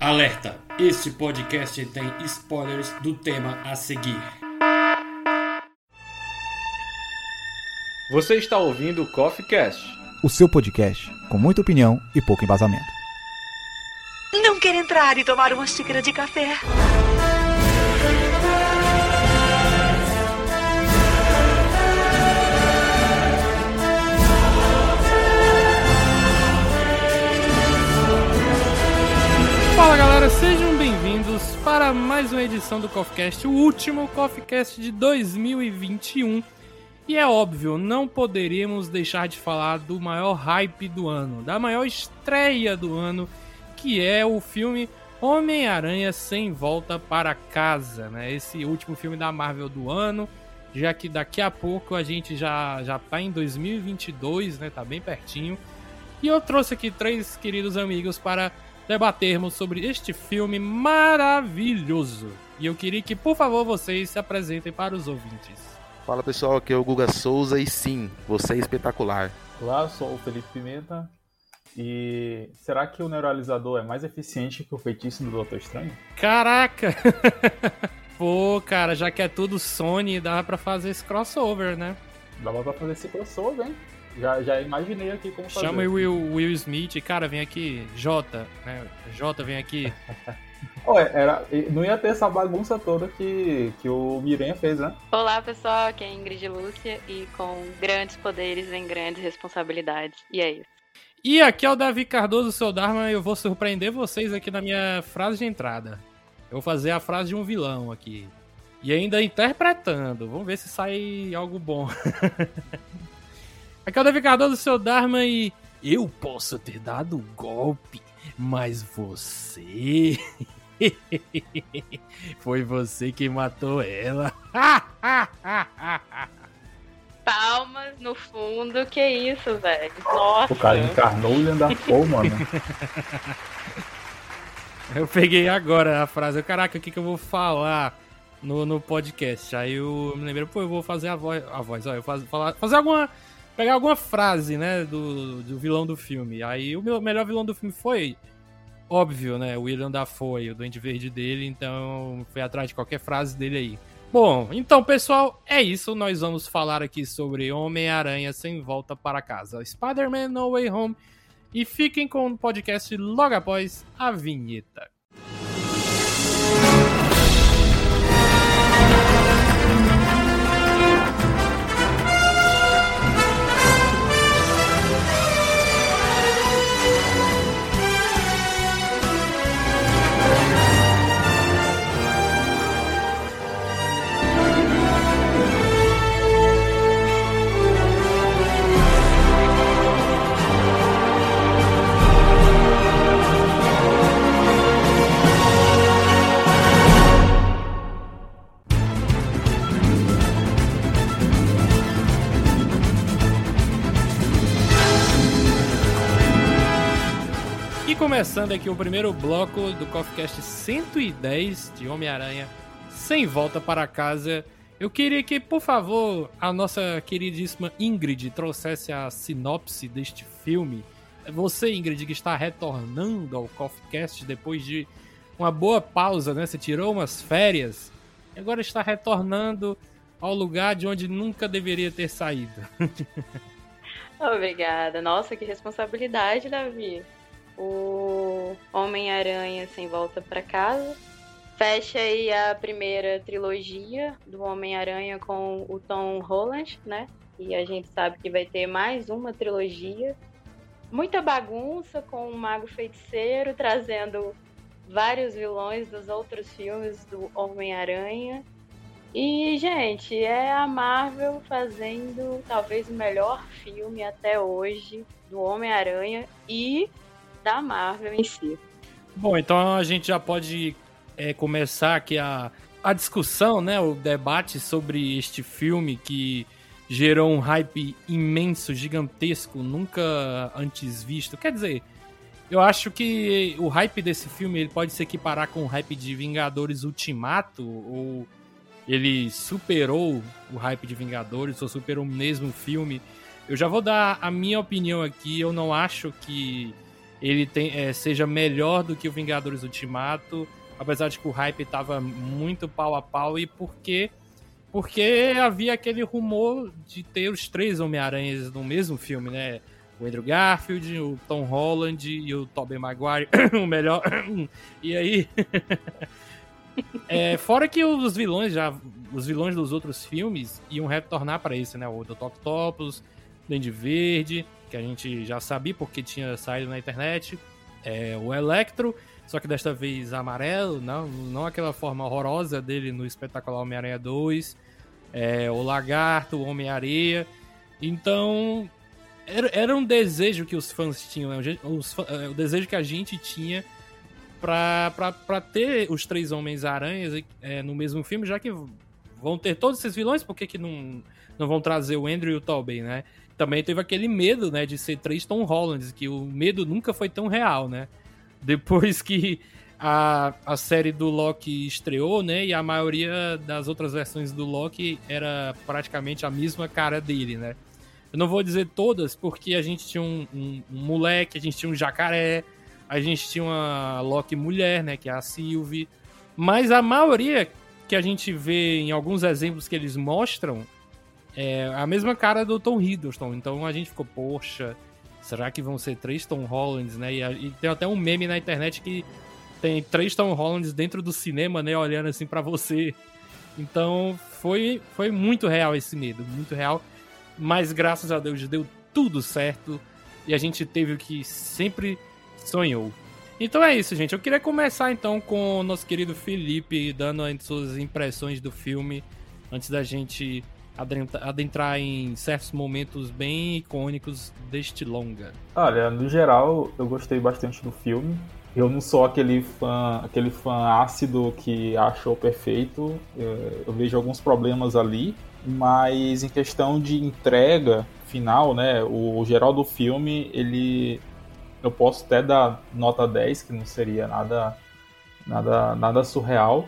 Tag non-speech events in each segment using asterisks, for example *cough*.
Alerta! Este podcast tem spoilers do tema a seguir. Você está ouvindo o Coffee Cast, o seu podcast com muita opinião e pouco embasamento. Não quer entrar e tomar uma xícara de café? Fala galera, sejam bem-vindos para mais uma edição do CoffeeCast, o último CoffeeCast de 2021. E é óbvio, não poderíamos deixar de falar do maior hype do ano, da maior estreia do ano, que é o filme Homem-Aranha Sem Volta para Casa, né? Esse último filme da Marvel do ano, já que daqui a pouco a gente já, já tá em 2022, né? Tá bem pertinho. E eu trouxe aqui três queridos amigos para debatermos sobre este filme maravilhoso. E eu queria que, por favor, vocês se apresentem para os ouvintes. Fala pessoal, aqui é o Guga Souza e sim, você é espetacular. Olá, eu sou o Felipe Pimenta. E será que o neuralizador é mais eficiente que o feitiço do Doutor Estranho? Caraca! *laughs* Pô, cara, já que é tudo Sony, dá pra fazer esse crossover, né? Dava pra fazer esse crossover, hein? Já, já imaginei aqui como fazer. Chama o Will, Will Smith, cara, vem aqui, Jota, né? Jota, vem aqui. *laughs* Ué, era, não ia ter essa bagunça toda que, que o Miranha fez, né? Olá, pessoal, aqui é Ingrid Lúcia e com grandes poderes vem grandes responsabilidades. E é isso. E aqui é o Davi Cardoso, seu Dharma, e eu vou surpreender vocês aqui na minha frase de entrada. Eu vou fazer a frase de um vilão aqui. E ainda interpretando. Vamos ver se sai algo bom. *laughs* Aqui é o Davi Cardoso, seu Dharma, e eu posso ter dado o golpe, mas você. *laughs* Foi você que matou ela. *laughs* Palmas no fundo, que isso, velho. Nossa. O cara encarnou o Dafoe, mano. *laughs* Eu peguei agora a frase. Caraca, o que, que eu vou falar no, no podcast? Aí eu me lembrei, pô, eu vou fazer a voz. A voz, ó, eu faz, falar, fazer alguma pegar alguma frase, né, do, do vilão do filme. Aí o meu, melhor vilão do filme foi, óbvio, né, o William Dafoe, o Duende Verde dele, então foi atrás de qualquer frase dele aí. Bom, então pessoal, é isso. Nós vamos falar aqui sobre Homem-Aranha Sem Volta para Casa, Spider-Man No Way Home. E fiquem com o podcast logo após a vinheta. Começando aqui o primeiro bloco do CoffeeCast 110 de Homem-Aranha Sem Volta para Casa. Eu queria que, por favor, a nossa queridíssima Ingrid trouxesse a sinopse deste filme. Você, Ingrid, que está retornando ao CoffeeCast depois de uma boa pausa, né? Você tirou umas férias e agora está retornando ao lugar de onde nunca deveria ter saído. *laughs* Obrigada. Nossa, que responsabilidade, Davi o Homem-Aranha Sem Volta para Casa. Fecha aí a primeira trilogia do Homem-Aranha com o Tom Holland, né? E a gente sabe que vai ter mais uma trilogia. Muita bagunça com o Mago Feiticeiro trazendo vários vilões dos outros filmes do Homem-Aranha. E, gente, é a Marvel fazendo talvez o melhor filme até hoje do Homem-Aranha e da Marvel em si. Bom, então a gente já pode é, começar aqui a, a discussão, né, o debate sobre este filme que gerou um hype imenso, gigantesco, nunca antes visto. Quer dizer, eu acho que o hype desse filme ele pode se equiparar com o hype de Vingadores Ultimato, ou ele superou o hype de Vingadores, ou superou mesmo o filme. Eu já vou dar a minha opinião aqui, eu não acho que ele tem, é, seja melhor do que o Vingadores Ultimato, apesar de que o hype tava muito pau a pau e porque porque havia aquele rumor de ter os três Homem-Aranhas no mesmo filme, né? O Andrew Garfield, o Tom Holland e o Tobey Maguire, *coughs* o melhor. *coughs* e aí, *laughs* é, fora que os vilões já, os vilões dos outros filmes iam retornar para isso, né? O Dr. Octopus, Duende Verde, que a gente já sabia porque tinha saído na internet, é, o Electro, só que desta vez amarelo, não, não aquela forma horrorosa dele no espetacular Homem-Aranha 2, é, o Lagarto, o Homem-Areia. Então, era, era, um desejo que os fãs tinham, né? os, é, o desejo que a gente tinha pra ter os três Homens-Aranhas é, no mesmo filme, já que vão ter todos esses vilões, por que, que não, não vão trazer o Andrew e o Tobey, né? Também teve aquele medo, né, de ser três Tom Hollands, que o medo nunca foi tão real, né? Depois que a, a série do Loki estreou, né, e a maioria das outras versões do Loki era praticamente a mesma cara dele, né? Eu não vou dizer todas, porque a gente tinha um, um, um moleque, a gente tinha um jacaré, a gente tinha uma Loki mulher, né, que é a Sylvie. Mas a maioria que a gente vê em alguns exemplos que eles mostram é a mesma cara do Tom Hiddleston. Então a gente ficou, poxa, será que vão ser três Tom Hollands, né? E, e tem até um meme na internet que tem três Tom Hollands dentro do cinema, né, olhando assim para você. Então foi, foi muito real esse medo, muito real. Mas graças a Deus deu tudo certo e a gente teve o que sempre sonhou. Então é isso, gente. Eu queria começar então com o nosso querido Felipe dando as suas impressões do filme antes da gente adentrar em certos momentos bem icônicos deste longa. Olha, no geral, eu gostei bastante do filme. Eu não sou aquele fã, aquele fã ácido que achou perfeito. É, eu vejo alguns problemas ali, mas em questão de entrega final, né, o geral do filme, ele eu posso até dar nota 10, que não seria nada nada nada surreal.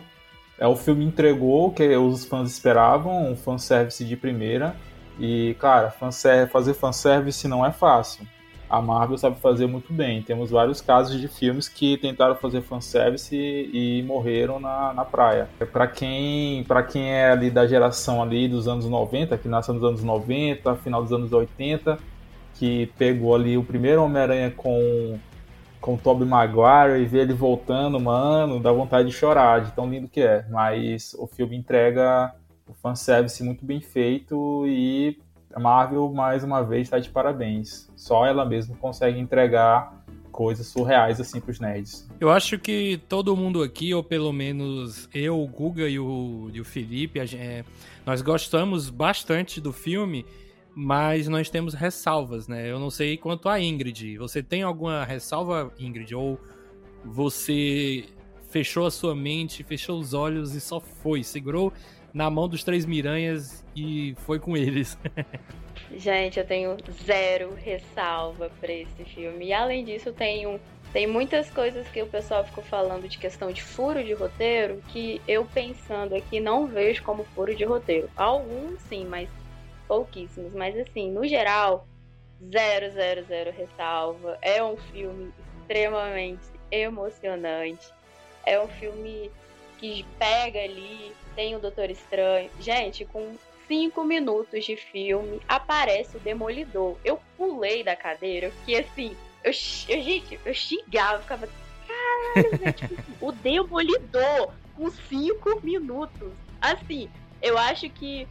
É o filme entregou o que os fãs esperavam, um fanservice de primeira. E, cara, fanservice, fazer fanservice não é fácil. A Marvel sabe fazer muito bem. Temos vários casos de filmes que tentaram fazer fanservice e, e morreram na, na praia. Para quem, pra quem é ali da geração ali dos anos 90, que nasceu nos anos 90, final dos anos 80, que pegou ali o primeiro Homem-Aranha com com o Tobey Maguire e ver ele voltando, mano, dá vontade de chorar, de tão lindo que é. Mas o filme entrega o fanservice muito bem feito e a Marvel, mais uma vez, está de parabéns. Só ela mesma consegue entregar coisas surreais assim pros nerds. Eu acho que todo mundo aqui, ou pelo menos eu, o Guga e o, e o Felipe, é, nós gostamos bastante do filme mas nós temos ressalvas, né? Eu não sei quanto a Ingrid. Você tem alguma ressalva, Ingrid? Ou você fechou a sua mente, fechou os olhos e só foi? Segurou na mão dos três miranhas e foi com eles? *laughs* Gente, eu tenho zero ressalva para esse filme. E além disso, tenho tem muitas coisas que o pessoal ficou falando de questão de furo de roteiro que eu pensando aqui não vejo como furo de roteiro. Alguns sim, mas pouquíssimos, mas assim, no geral, zero, zero, zero ressalva. É um filme extremamente emocionante. É um filme que pega ali, tem o Doutor Estranho. Gente, com cinco minutos de filme, aparece o Demolidor. Eu pulei da cadeira, porque assim, eu, eu gente, eu xingava, ficava, caralho, tipo assim, o Demolidor com cinco minutos. Assim, eu acho que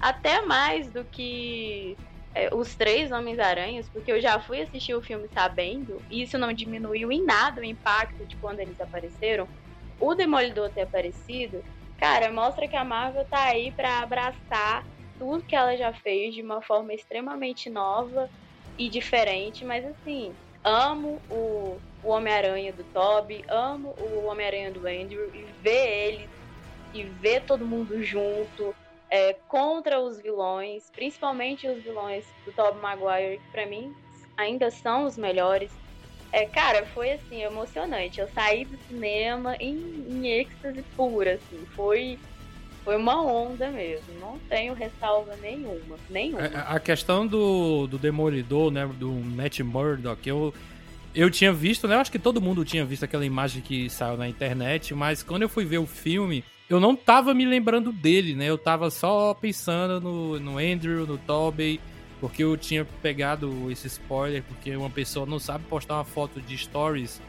até mais do que é, os três Homens-Aranhas, porque eu já fui assistir o filme sabendo, e isso não diminuiu em nada o impacto de quando eles apareceram. O Demolidor ter aparecido, cara, mostra que a Marvel tá aí para abraçar tudo que ela já fez de uma forma extremamente nova e diferente, mas assim, amo o, o Homem-Aranha do Toby, amo o Homem-Aranha do Andrew, e ver ele e ver todo mundo junto, é, contra os vilões, principalmente os vilões do Tobey Maguire, que pra mim ainda são os melhores. É, cara, foi assim, emocionante. Eu saí do cinema em, em êxtase pura, assim. Foi, foi uma onda mesmo. Não tenho ressalva nenhuma. Nenhuma. A, a questão do, do Demolidor, né? Do Matt Murdock, eu, eu tinha visto, né? Eu acho que todo mundo tinha visto aquela imagem que saiu na internet, mas quando eu fui ver o filme, eu não tava me lembrando dele, né? Eu tava só pensando no, no Andrew, no Tobey, porque eu tinha pegado esse spoiler, porque uma pessoa não sabe postar uma foto de stories.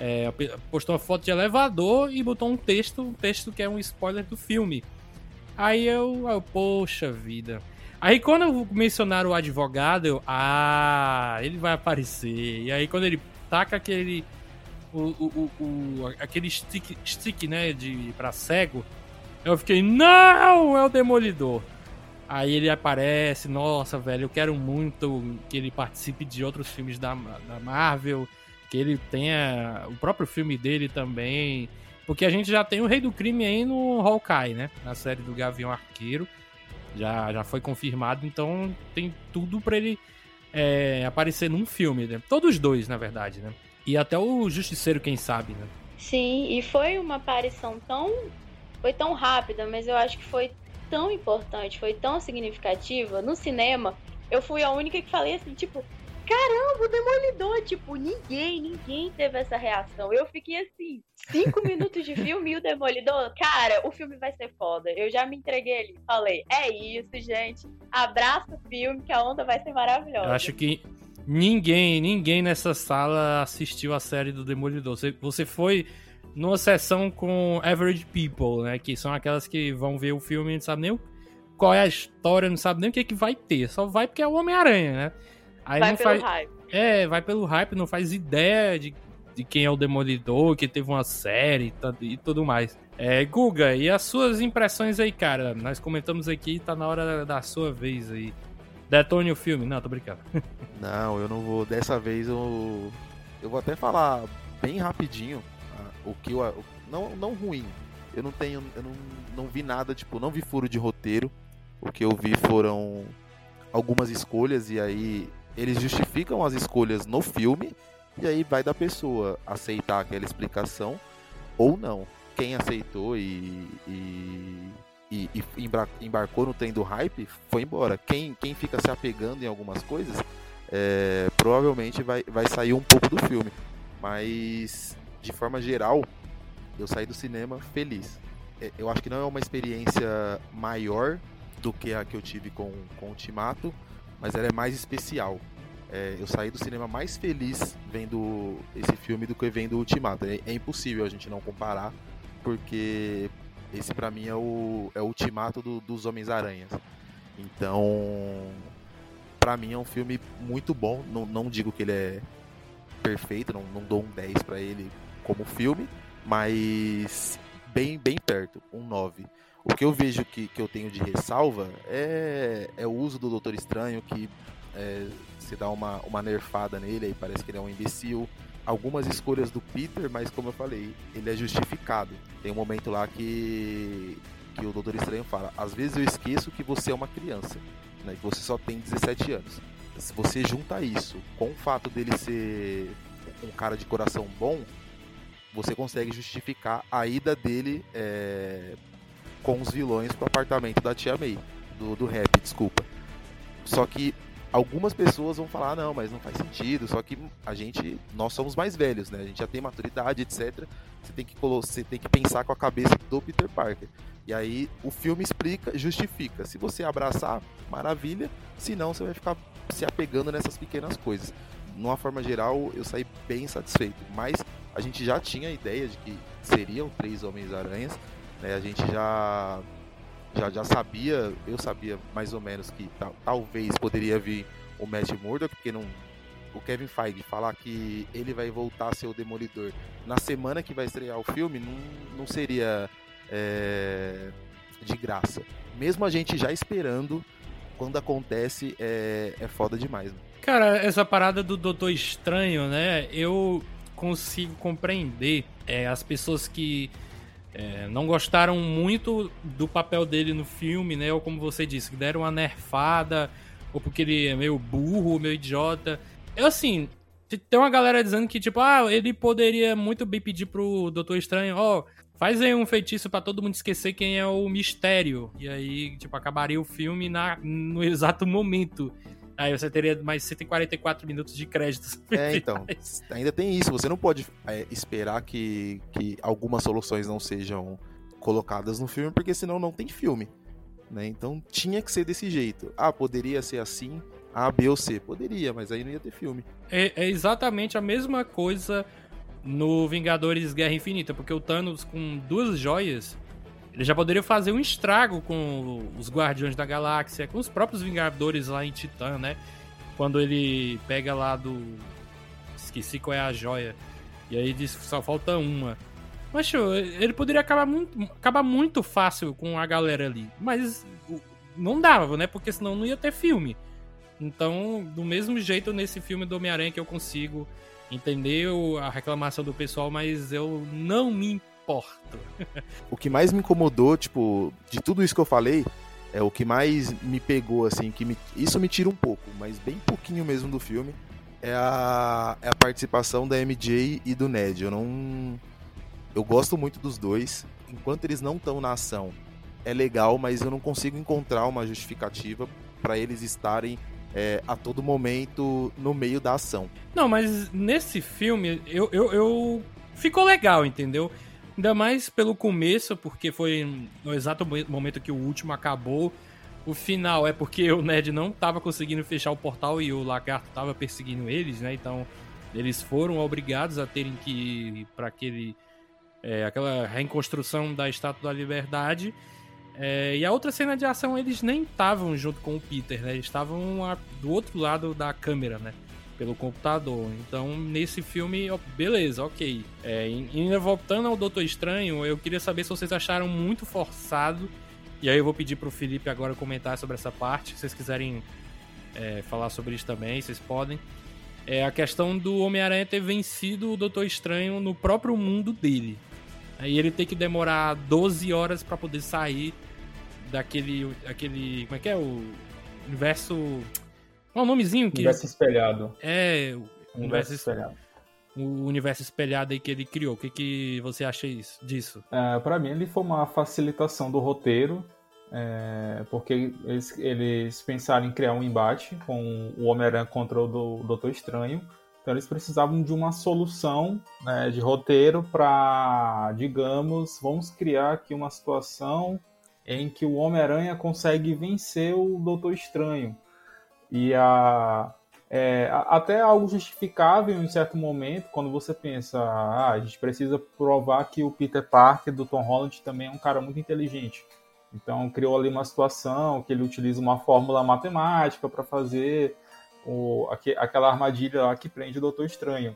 É, postou uma foto de elevador e botou um texto, um texto que é um spoiler do filme. Aí eu, eu poxa vida. Aí quando mencionaram o advogado, eu, ah, ele vai aparecer. E aí quando ele taca aquele o, o, o, aquele stick, stick, né, de para cego, eu fiquei, não, é o Demolidor. Aí ele aparece, nossa, velho, eu quero muito que ele participe de outros filmes da, da Marvel, que ele tenha o próprio filme dele também. Porque a gente já tem o Rei do Crime aí no Hawkeye, né? Na série do Gavião Arqueiro. Já, já foi confirmado, então tem tudo para ele é, aparecer num filme, né? Todos dois, na verdade, né? E até o Justiceiro, quem sabe, né? Sim, e foi uma aparição tão. Foi tão rápida, mas eu acho que foi tão importante, foi tão significativa. No cinema, eu fui a única que falei assim, tipo, caramba, o Demolidor, tipo, ninguém, ninguém teve essa reação. Eu fiquei assim, cinco *laughs* minutos de filme e o Demolidor, cara, o filme vai ser foda. Eu já me entreguei ali, falei, é isso, gente, abraça o filme que a onda vai ser maravilhosa. Eu acho que ninguém, ninguém nessa sala assistiu a série do Demolidor. Você, você foi numa sessão com average people, né, que são aquelas que vão ver o filme e não sabem nem qual é a história, não sabe nem o que, é que vai ter, só vai porque é o Homem-Aranha, né? Aí vai não pelo faz... hype. É, vai pelo hype, não faz ideia de, de quem é o Demolidor, que teve uma série e tudo mais. É, Guga, e as suas impressões aí, cara? Nós comentamos aqui, tá na hora da sua vez aí. Detone o filme. Não, tô brincando. *laughs* Não, eu não vou. Dessa vez eu. Eu vou até falar bem rapidinho ah, o que eu. Não, não ruim. Eu não tenho. Eu não, não vi nada, tipo, não vi furo de roteiro. O que eu vi foram algumas escolhas e aí eles justificam as escolhas no filme e aí vai da pessoa aceitar aquela explicação ou não. Quem aceitou e, e, e, e embarcou no trem do hype foi embora. Quem, quem fica se apegando em algumas coisas é, provavelmente vai, vai sair um pouco do filme. Mas de forma geral, eu saí do cinema feliz. É, eu acho que não é uma experiência maior do que a que eu tive com, com o Ultimato, mas ela é mais especial. É, eu saí do cinema mais feliz vendo esse filme do que vendo o Ultimato. É, é impossível a gente não comparar, porque esse para mim é o, é o Ultimato do, dos Homens-Aranhas. Então, para mim é um filme muito bom. Não, não digo que ele é perfeito, não, não dou um 10 para ele como filme, mas bem, bem perto, um 9. O que eu vejo que, que eu tenho de ressalva é, é o uso do Doutor Estranho, que é, se dá uma, uma nerfada nele, aí parece que ele é um imbecil. Algumas escolhas do Peter, mas como eu falei, ele é justificado. Tem um momento lá que, que o Doutor Estranho fala: às vezes eu esqueço que você é uma criança, né, que você só tem 17 anos. Se você junta isso com o fato dele ser um cara de coração bom, você consegue justificar a ida dele é, com os vilões pro apartamento da tia May, do, do rap, desculpa. Só que algumas pessoas vão falar, ah, não, mas não faz sentido, só que a gente, nós somos mais velhos, né? A gente já tem maturidade, etc. Você tem que, você tem que pensar com a cabeça do Peter Parker. E aí o filme explica, justifica. Se você abraçar, maravilha. Se não, você vai ficar se apegando nessas pequenas coisas. De uma forma geral, eu saí bem satisfeito. Mas a gente já tinha a ideia de que seriam três Homens-Aranhas. Né? A gente já, já, já sabia, eu sabia mais ou menos que talvez poderia vir o Matt Murdock, porque não, o Kevin Feige falar que ele vai voltar a ser o Demolidor na semana que vai estrear o filme, não, não seria é, de graça. Mesmo a gente já esperando, quando acontece, é, é foda demais. Né? Cara, essa parada do Doutor Estranho, né? Eu consigo compreender é, as pessoas que é, não gostaram muito do papel dele no filme, né? Ou como você disse, que deram uma nerfada, ou porque ele é meio burro, meio idiota. Eu, assim, tem uma galera dizendo que, tipo, ah, ele poderia muito bem pedir pro Doutor Estranho, ó, oh, faz aí um feitiço para todo mundo esquecer quem é o mistério. E aí, tipo, acabaria o filme na, no exato momento Aí você teria mais 144 minutos de créditos. É, então. Ainda tem isso. Você não pode é, esperar que, que algumas soluções não sejam colocadas no filme, porque senão não tem filme. Né? Então tinha que ser desse jeito. Ah, poderia ser assim, A, B ou C. Poderia, mas aí não ia ter filme. É, é exatamente a mesma coisa no Vingadores Guerra Infinita, porque o Thanos com duas joias, ele já poderia fazer um estrago com os Guardiões da Galáxia, com os próprios Vingadores lá em Titã, né? Quando ele pega lá do. Esqueci qual é a joia. E aí diz que só falta uma. Mas, ele poderia acabar muito, acabar muito fácil com a galera ali. Mas não dava, né? Porque senão não ia ter filme. Então, do mesmo jeito, nesse filme do Homem-Aranha que eu consigo entender a reclamação do pessoal, mas eu não me importo. o que mais me incomodou, tipo, de tudo isso que eu falei, é o que mais me pegou, assim, que me, isso me tira um pouco, mas bem pouquinho mesmo do filme, é a, é a participação da MJ e do Ned. Eu não. Eu gosto muito dos dois. Enquanto eles não estão na ação, é legal, mas eu não consigo encontrar uma justificativa para eles estarem é, a todo momento no meio da ação. Não, mas nesse filme eu, eu, eu... ficou legal, entendeu? Ainda mais pelo começo, porque foi no exato momento que o último acabou. O final é porque o Ned não estava conseguindo fechar o portal e o lagarto estava perseguindo eles, né? Então eles foram obrigados a terem que ir para aquele é, aquela reconstrução da Estátua da Liberdade. É, e a outra cena de ação, eles nem estavam junto com o Peter, né? Eles estavam do outro lado da câmera, né? Pelo computador. Então, nesse filme, beleza, ok. É, ainda voltando ao Doutor Estranho, eu queria saber se vocês acharam muito forçado. E aí eu vou pedir pro Felipe agora comentar sobre essa parte. Se vocês quiserem é, falar sobre isso também, vocês podem. É a questão do Homem-Aranha ter vencido o Doutor Estranho no próprio mundo dele. Aí ele tem que demorar 12 horas para poder sair daquele. aquele. Como é que é? O universo. Qual é o nomezinho que. Universo espelhado. É. O universo espelhado. O universo espelhado aí que ele criou. O que, que você acha isso, disso? É, para mim, ele foi uma facilitação do roteiro. É, porque eles, eles pensaram em criar um embate com o Homem-Aranha contra o do Doutor Estranho então eles precisavam de uma solução né, de roteiro para, digamos, vamos criar aqui uma situação em que o Homem-Aranha consegue vencer o Doutor Estranho. E a, é, até algo justificável em certo momento, quando você pensa, ah, a gente precisa provar que o Peter Parker do Tom Holland também é um cara muito inteligente. Então criou ali uma situação que ele utiliza uma fórmula matemática para fazer o, aquela armadilha lá que prende o Doutor Estranho.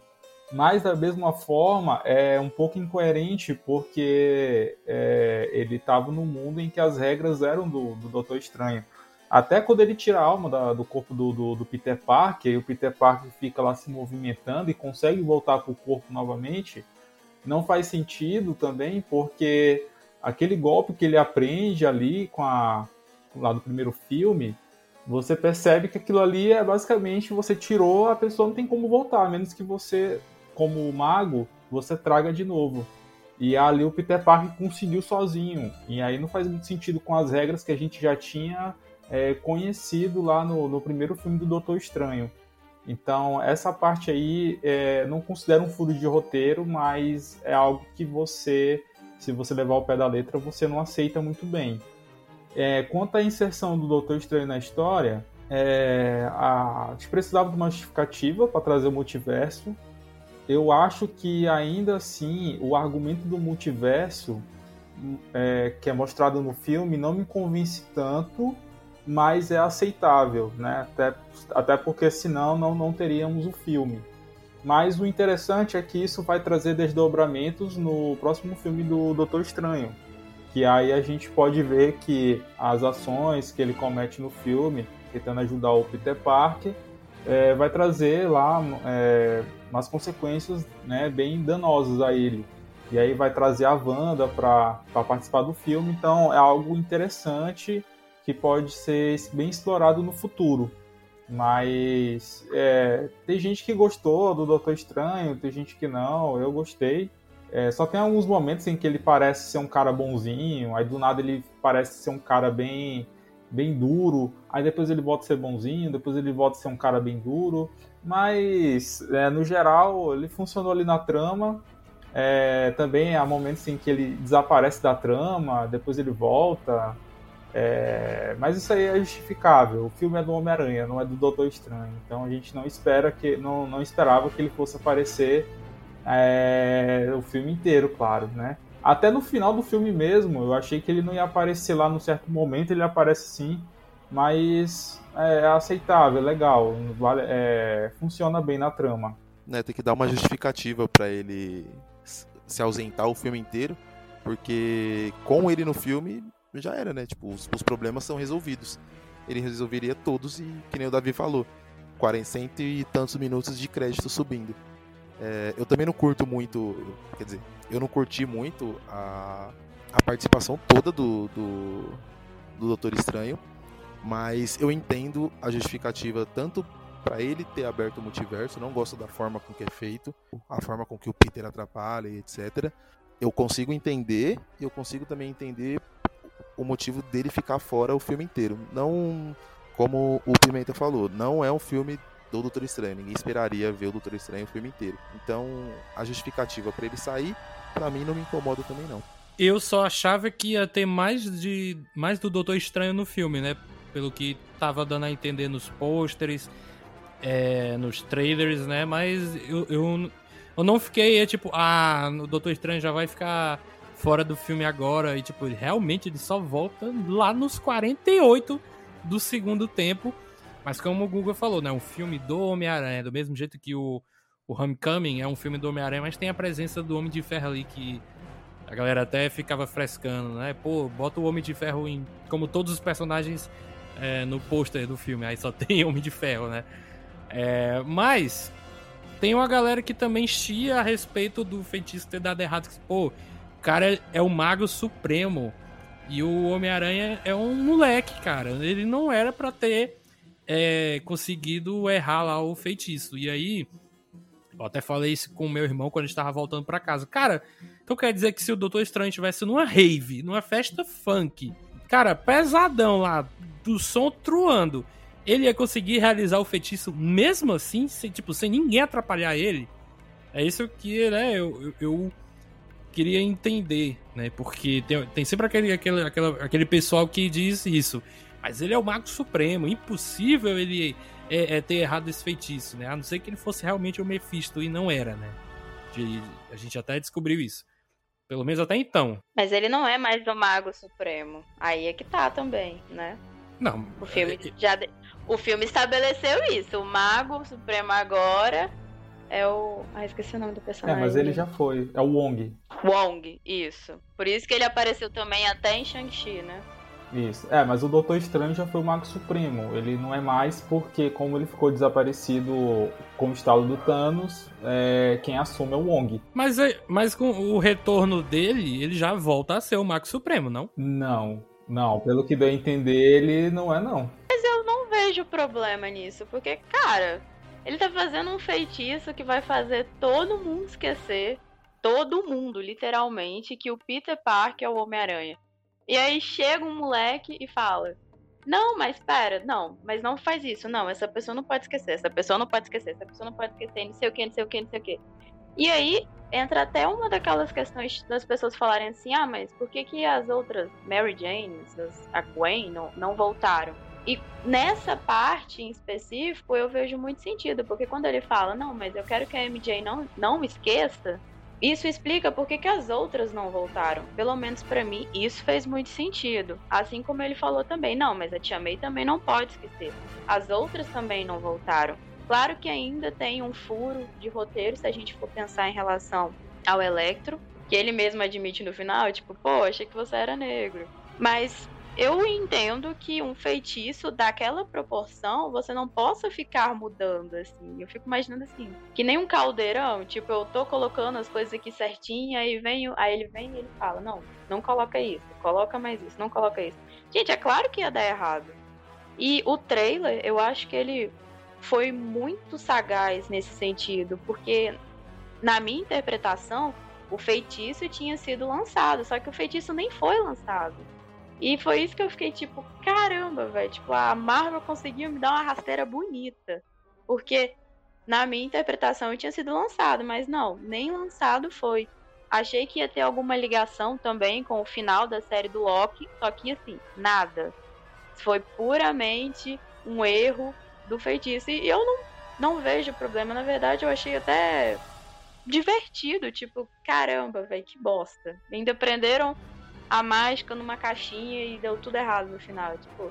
Mas, da mesma forma, é um pouco incoerente porque é, ele estava no mundo em que as regras eram do, do Doutor Estranho. Até quando ele tira a alma da, do corpo do, do, do, Peter Parker e o Peter Parker fica lá se movimentando e consegue voltar para o corpo novamente, não faz sentido também porque aquele golpe que ele aprende ali com a lá do primeiro filme você percebe que aquilo ali é basicamente você tirou, a pessoa não tem como voltar, a menos que você, como mago, você traga de novo. E ali o Peter Parker conseguiu sozinho. E aí não faz muito sentido com as regras que a gente já tinha é, conhecido lá no, no, primeiro filme do Doutor Estranho. Então, essa parte aí é, não considero um furo de roteiro, mas é algo que você, se você levar ao pé da letra, você não aceita muito bem. É, quanto à inserção do Doutor Estranho na história, é, a, a gente precisava de uma justificativa para trazer o multiverso. Eu acho que ainda assim o argumento do multiverso é, que é mostrado no filme não me convence tanto, mas é aceitável, né? Até, até porque senão não, não teríamos o filme. Mas o interessante é que isso vai trazer desdobramentos no próximo filme do Doutor Estranho, que aí a gente pode ver que as ações que ele comete no filme, tentando ajudar o Peter Parker, é, vai trazer lá é, umas consequências né, bem danosas a ele. E aí vai trazer a Wanda para participar do filme, então é algo interessante que pode ser bem explorado no futuro. Mas é, tem gente que gostou do Doutor Estranho, tem gente que não, eu gostei. É, só tem alguns momentos em que ele parece ser um cara bonzinho, aí do nada ele parece ser um cara bem bem duro, aí depois ele volta a ser bonzinho, depois ele volta a ser um cara bem duro, mas é, no geral ele funcionou ali na trama. É, também há momentos em que ele desaparece da trama, depois ele volta. É, mas isso aí é justificável. O filme é do Homem-Aranha, não é do Doutor Estranho. Então a gente não espera que não, não esperava que ele fosse aparecer é, o filme inteiro, claro, né? Até no final do filme mesmo, eu achei que ele não ia aparecer lá num certo momento, ele aparece sim, mas é, aceitável, é legal, vale, é, funciona bem na trama. Né, tem que dar uma justificativa para ele se ausentar o filme inteiro, porque com ele no filme já era, né? Tipo, os, os problemas são resolvidos. Ele resolveria todos e, que nem o Davi falou, 40 e tantos minutos de crédito subindo. É, eu também não curto muito, quer dizer, eu não curti muito a, a participação toda do, do, do Doutor Estranho, mas eu entendo a justificativa tanto para ele ter aberto o multiverso, não gosto da forma com que é feito, a forma com que o Peter atrapalha e etc. Eu consigo entender e eu consigo também entender o motivo dele ficar fora o filme inteiro. Não, como o Pimenta falou, não é um filme do Doutor Estranho. Ninguém esperaria ver o Doutor Estranho o filme inteiro. Então, a justificativa para ele sair, para mim não me incomoda também não. Eu só achava que ia ter mais de mais do Doutor Estranho no filme, né? Pelo que tava dando a entender nos pôsteres, é, nos trailers, né? Mas eu, eu, eu não fiquei, é, tipo, ah, o Doutor Estranho já vai ficar fora do filme agora. E, tipo, realmente ele só volta lá nos 48 do segundo tempo. Mas como o Google falou, né? Um filme do Homem-Aranha, do mesmo jeito que o, o Homecoming é um filme do Homem-Aranha, mas tem a presença do Homem de Ferro ali que a galera até ficava frescando, né? Pô, bota o Homem de Ferro em. Como todos os personagens é, no pôster do filme, aí só *laughs* tem Homem de Ferro, né? É, mas tem uma galera que também chia a respeito do feitiço ter dado errado. Que, pô, cara é o Mago Supremo. E o Homem-Aranha é um moleque, cara. Ele não era para ter é, conseguido errar lá o feitiço. E aí, eu até falei isso com meu irmão quando a gente tava voltando para casa. Cara, então quer dizer que se o Doutor Estranho estivesse numa rave, numa festa funk, cara, pesadão lá, do som truando, ele ia conseguir realizar o feitiço mesmo assim, sem, tipo, sem ninguém atrapalhar ele? É isso que, né, eu, eu, eu queria entender, né? Porque tem, tem sempre aquele, aquele, aquele, aquele pessoal que diz isso. Mas ele é o Mago Supremo, impossível ele é, é, ter errado esse feitiço, né? A não ser que ele fosse realmente o Mephisto e não era, né? De, a gente até descobriu isso. Pelo menos até então. Mas ele não é mais o Mago Supremo. Aí é que tá também, né? Não. O filme é... já. O filme estabeleceu isso. O Mago Supremo agora é o. Ah, esqueci o nome do personagem. É, mas ele já foi. É o Wong. Wong, isso. Por isso que ele apareceu também até em Shang-Chi, né? Isso. É, mas o Doutor Estranho já foi o Mago Supremo. Ele não é mais porque, como ele ficou desaparecido com o estalo do Thanos, é, quem assume é o Wong. Mas, é, mas com o retorno dele, ele já volta a ser o Mago Supremo, não? Não, não. Pelo que deu a entender, ele não é, não. Mas eu não vejo problema nisso, porque, cara, ele tá fazendo um feitiço que vai fazer todo mundo esquecer. Todo mundo, literalmente, que o Peter Parker é o Homem-Aranha. E aí chega um moleque e fala: Não, mas espera, não, mas não faz isso, não, essa pessoa não pode esquecer, essa pessoa não pode esquecer, essa pessoa não pode esquecer, não sei o que, não sei o que, não sei o que. E aí entra até uma daquelas questões das pessoas falarem assim: Ah, mas por que, que as outras Mary Jane, a Gwen, não, não voltaram? E nessa parte em específico eu vejo muito sentido, porque quando ele fala, não, mas eu quero que a MJ não, não esqueça, isso explica por que, as outras não voltaram. Pelo menos para mim, isso fez muito sentido. Assim como ele falou também, não, mas a Tia May também não pode esquecer. As outras também não voltaram. Claro que ainda tem um furo de roteiro se a gente for pensar em relação ao Electro, que ele mesmo admite no final, tipo, pô, achei que você era negro. Mas eu entendo que um feitiço daquela proporção você não possa ficar mudando assim. Eu fico imaginando assim, que nem um caldeirão, tipo, eu tô colocando as coisas aqui certinho, aí vem, aí ele vem e ele fala: "Não, não coloca isso, coloca mais isso, não coloca isso". Gente, é claro que ia dar errado. E o trailer, eu acho que ele foi muito sagaz nesse sentido, porque na minha interpretação, o feitiço tinha sido lançado, só que o feitiço nem foi lançado. E foi isso que eu fiquei tipo, caramba, velho. Tipo, a Marvel conseguiu me dar uma rasteira bonita. Porque, na minha interpretação, tinha sido lançado, mas não, nem lançado foi. Achei que ia ter alguma ligação também com o final da série do Loki, só que assim, nada. Foi puramente um erro do feitiço. E eu não, não vejo problema. Na verdade, eu achei até divertido. Tipo, caramba, velho, que bosta. Ainda prenderam a mágica numa caixinha e deu tudo errado no final. Tipo,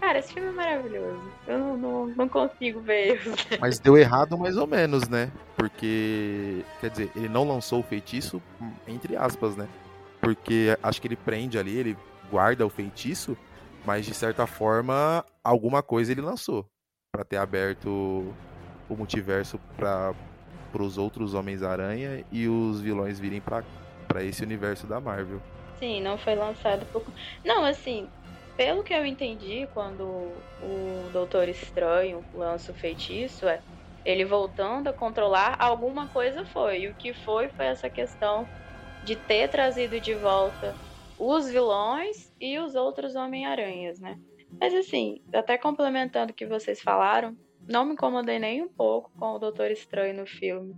cara, esse filme é maravilhoso. Eu não, não, não consigo ver. Mas deu errado mais ou menos, né? Porque, quer dizer, ele não lançou o feitiço, entre aspas, né? Porque acho que ele prende ali, ele guarda o feitiço, mas de certa forma, alguma coisa ele lançou para ter aberto o multiverso para os outros Homens-Aranha e os vilões virem para esse universo da Marvel. Sim, não foi lançado por. Não, assim, pelo que eu entendi, quando o Doutor Estranho lança o feitiço, é ele voltando a controlar, alguma coisa foi. E o que foi foi essa questão de ter trazido de volta os vilões e os outros Homem-Aranhas, né? Mas assim, até complementando o que vocês falaram, não me incomodei nem um pouco com o Doutor Estranho no filme.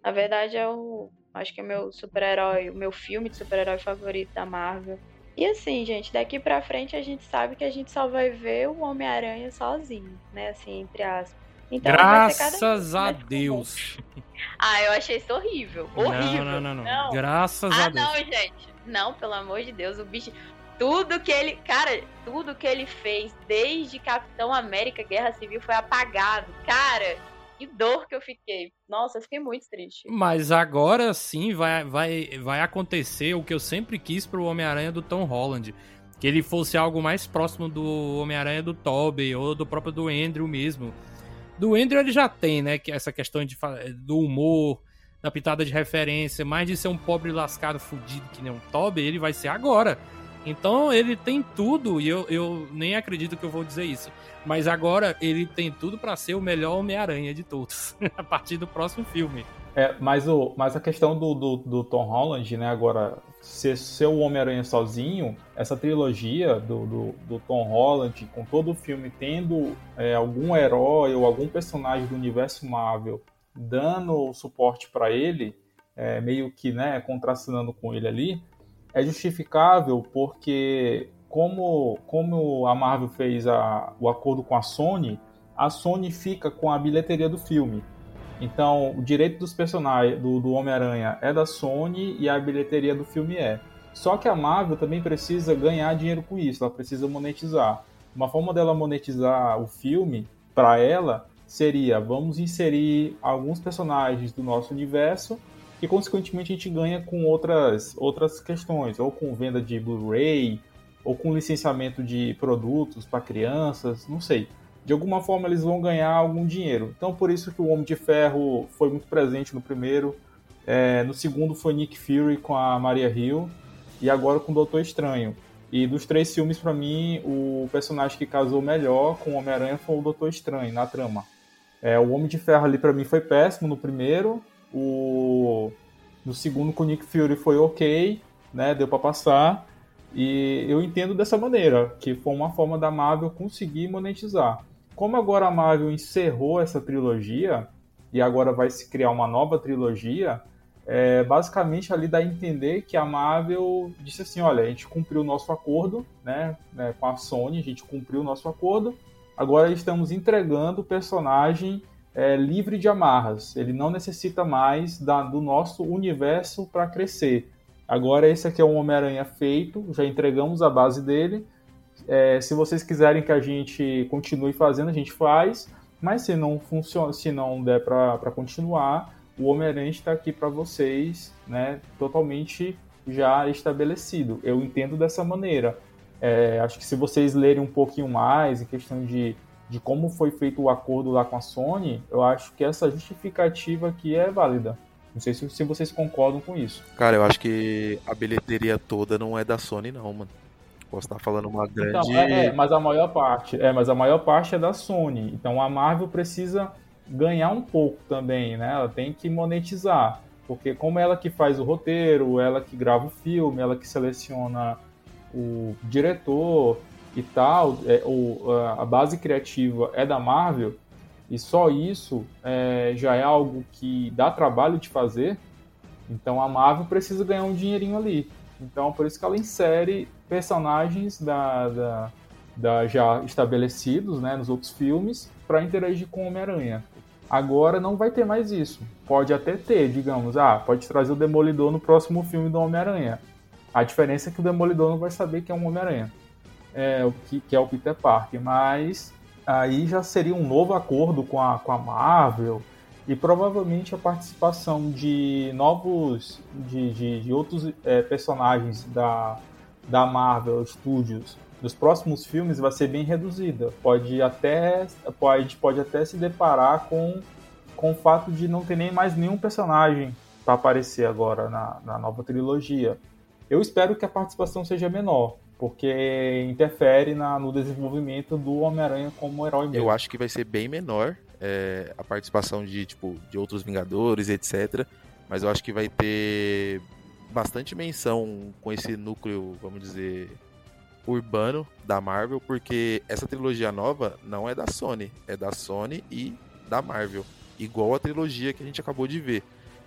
Na verdade, é o Acho que é o meu super-herói, o meu filme de super-herói favorito da Marvel. E assim, gente, daqui pra frente a gente sabe que a gente só vai ver o Homem-Aranha sozinho, né? Assim, entre aspas. Então, Graças a Deus. *laughs* Ah, eu achei isso horrível. Horrível. Não, não, não. não. Graças ah, a Deus. Ah, não, gente. Não, pelo amor de Deus. O bicho. Tudo que ele. Cara, tudo que ele fez desde Capitão América Guerra Civil foi apagado. Cara, que dor que eu fiquei. Nossa, eu fiquei muito triste. Mas agora sim vai, vai, vai acontecer o que eu sempre quis pro Homem-Aranha do Tom Holland. Que ele fosse algo mais próximo do Homem-Aranha do Tobey ou do próprio do Andrew mesmo. Do Andrew ele já tem, né? Que essa questão de, do humor, da pitada de referência, mais de ser um pobre lascado fudido que nem um Tobey, ele vai ser agora. Então ele tem tudo, e eu, eu nem acredito que eu vou dizer isso. Mas agora ele tem tudo para ser o melhor Homem-Aranha de todos, *laughs* a partir do próximo filme. É, mas, o, mas a questão do, do, do Tom Holland, né, agora, ser, o Homem-Aranha sozinho, essa trilogia do, do, do, Tom Holland, com todo o filme tendo é, algum herói ou algum personagem do universo Marvel dando suporte para ele, é, meio que né, contracenando com ele ali, é justificável porque como, como a Marvel fez a, o acordo com a Sony, a Sony fica com a bilheteria do filme. Então, o direito dos personagens do, do Homem-Aranha é da Sony e a bilheteria do filme é. Só que a Marvel também precisa ganhar dinheiro com isso, ela precisa monetizar. Uma forma dela monetizar o filme, para ela, seria: vamos inserir alguns personagens do nosso universo e, consequentemente, a gente ganha com outras, outras questões, ou com venda de Blu-ray, ou com licenciamento de produtos para crianças, não sei. De alguma forma eles vão ganhar algum dinheiro. Então por isso que o Homem de Ferro foi muito presente no primeiro. É, no segundo foi Nick Fury com a Maria Hill e agora com o Doutor Estranho. E dos três filmes, para mim, o personagem que casou melhor com o Homem-Aranha foi o Doutor Estranho na trama. É, o Homem de Ferro ali para mim foi péssimo no primeiro. O no segundo com o Nick Fury foi ok, né? Deu para passar. E eu entendo dessa maneira, que foi uma forma da Marvel conseguir monetizar. Como agora a Marvel encerrou essa trilogia e agora vai se criar uma nova trilogia, é, basicamente ali dá a entender que a Marvel disse assim, olha, a gente cumpriu o nosso acordo, né, né com a Sony, a gente cumpriu o nosso acordo, agora estamos entregando o personagem é, livre de amarras, ele não necessita mais da, do nosso universo para crescer. Agora esse aqui é um Homem-Aranha feito, já entregamos a base dele. É, se vocês quiserem que a gente continue fazendo, a gente faz. Mas se não funciona, se não der para continuar, o Homem-Aranha está aqui para vocês, né? Totalmente já estabelecido. Eu entendo dessa maneira. É, acho que se vocês lerem um pouquinho mais em questão de, de como foi feito o acordo lá com a Sony, eu acho que essa justificativa aqui é válida. Não sei se, se vocês concordam com isso. Cara, eu acho que a bilheteria toda não é da Sony, não, mano. Posso estar falando uma então, grande. Então, é, é, mas a maior parte. É, mas a maior parte é da Sony. Então a Marvel precisa ganhar um pouco também, né? Ela tem que monetizar. Porque como ela que faz o roteiro, ela que grava o filme, ela que seleciona o diretor e tal, é, a base criativa é da Marvel, e só isso é, já é algo que dá trabalho de fazer, então a Marvel precisa ganhar um dinheirinho ali. Então por isso que ela insere personagens da, da, da já estabelecidos né, nos outros filmes para interagir com o Homem-Aranha. Agora não vai ter mais isso. Pode até ter, digamos, ah, pode trazer o Demolidor no próximo filme do Homem-Aranha. A diferença é que o Demolidor não vai saber que é um Homem-Aranha, é, que, que é o Peter Parker, mas aí já seria um novo acordo com a, com a Marvel e provavelmente a participação de novos, de, de, de outros é, personagens da, da Marvel Studios nos próximos filmes vai ser bem reduzida. Pode até, pode, pode até se deparar com, com o fato de não ter nem mais nenhum personagem para aparecer agora na, na nova trilogia. Eu espero que a participação seja menor, porque interfere na, no desenvolvimento do Homem-Aranha como herói mesmo. Eu acho que vai ser bem menor é, a participação de, tipo, de outros Vingadores, etc. Mas eu acho que vai ter bastante menção com esse núcleo, vamos dizer, urbano da Marvel, porque essa trilogia nova não é da Sony, é da Sony e da Marvel, igual a trilogia que a gente acabou de ver.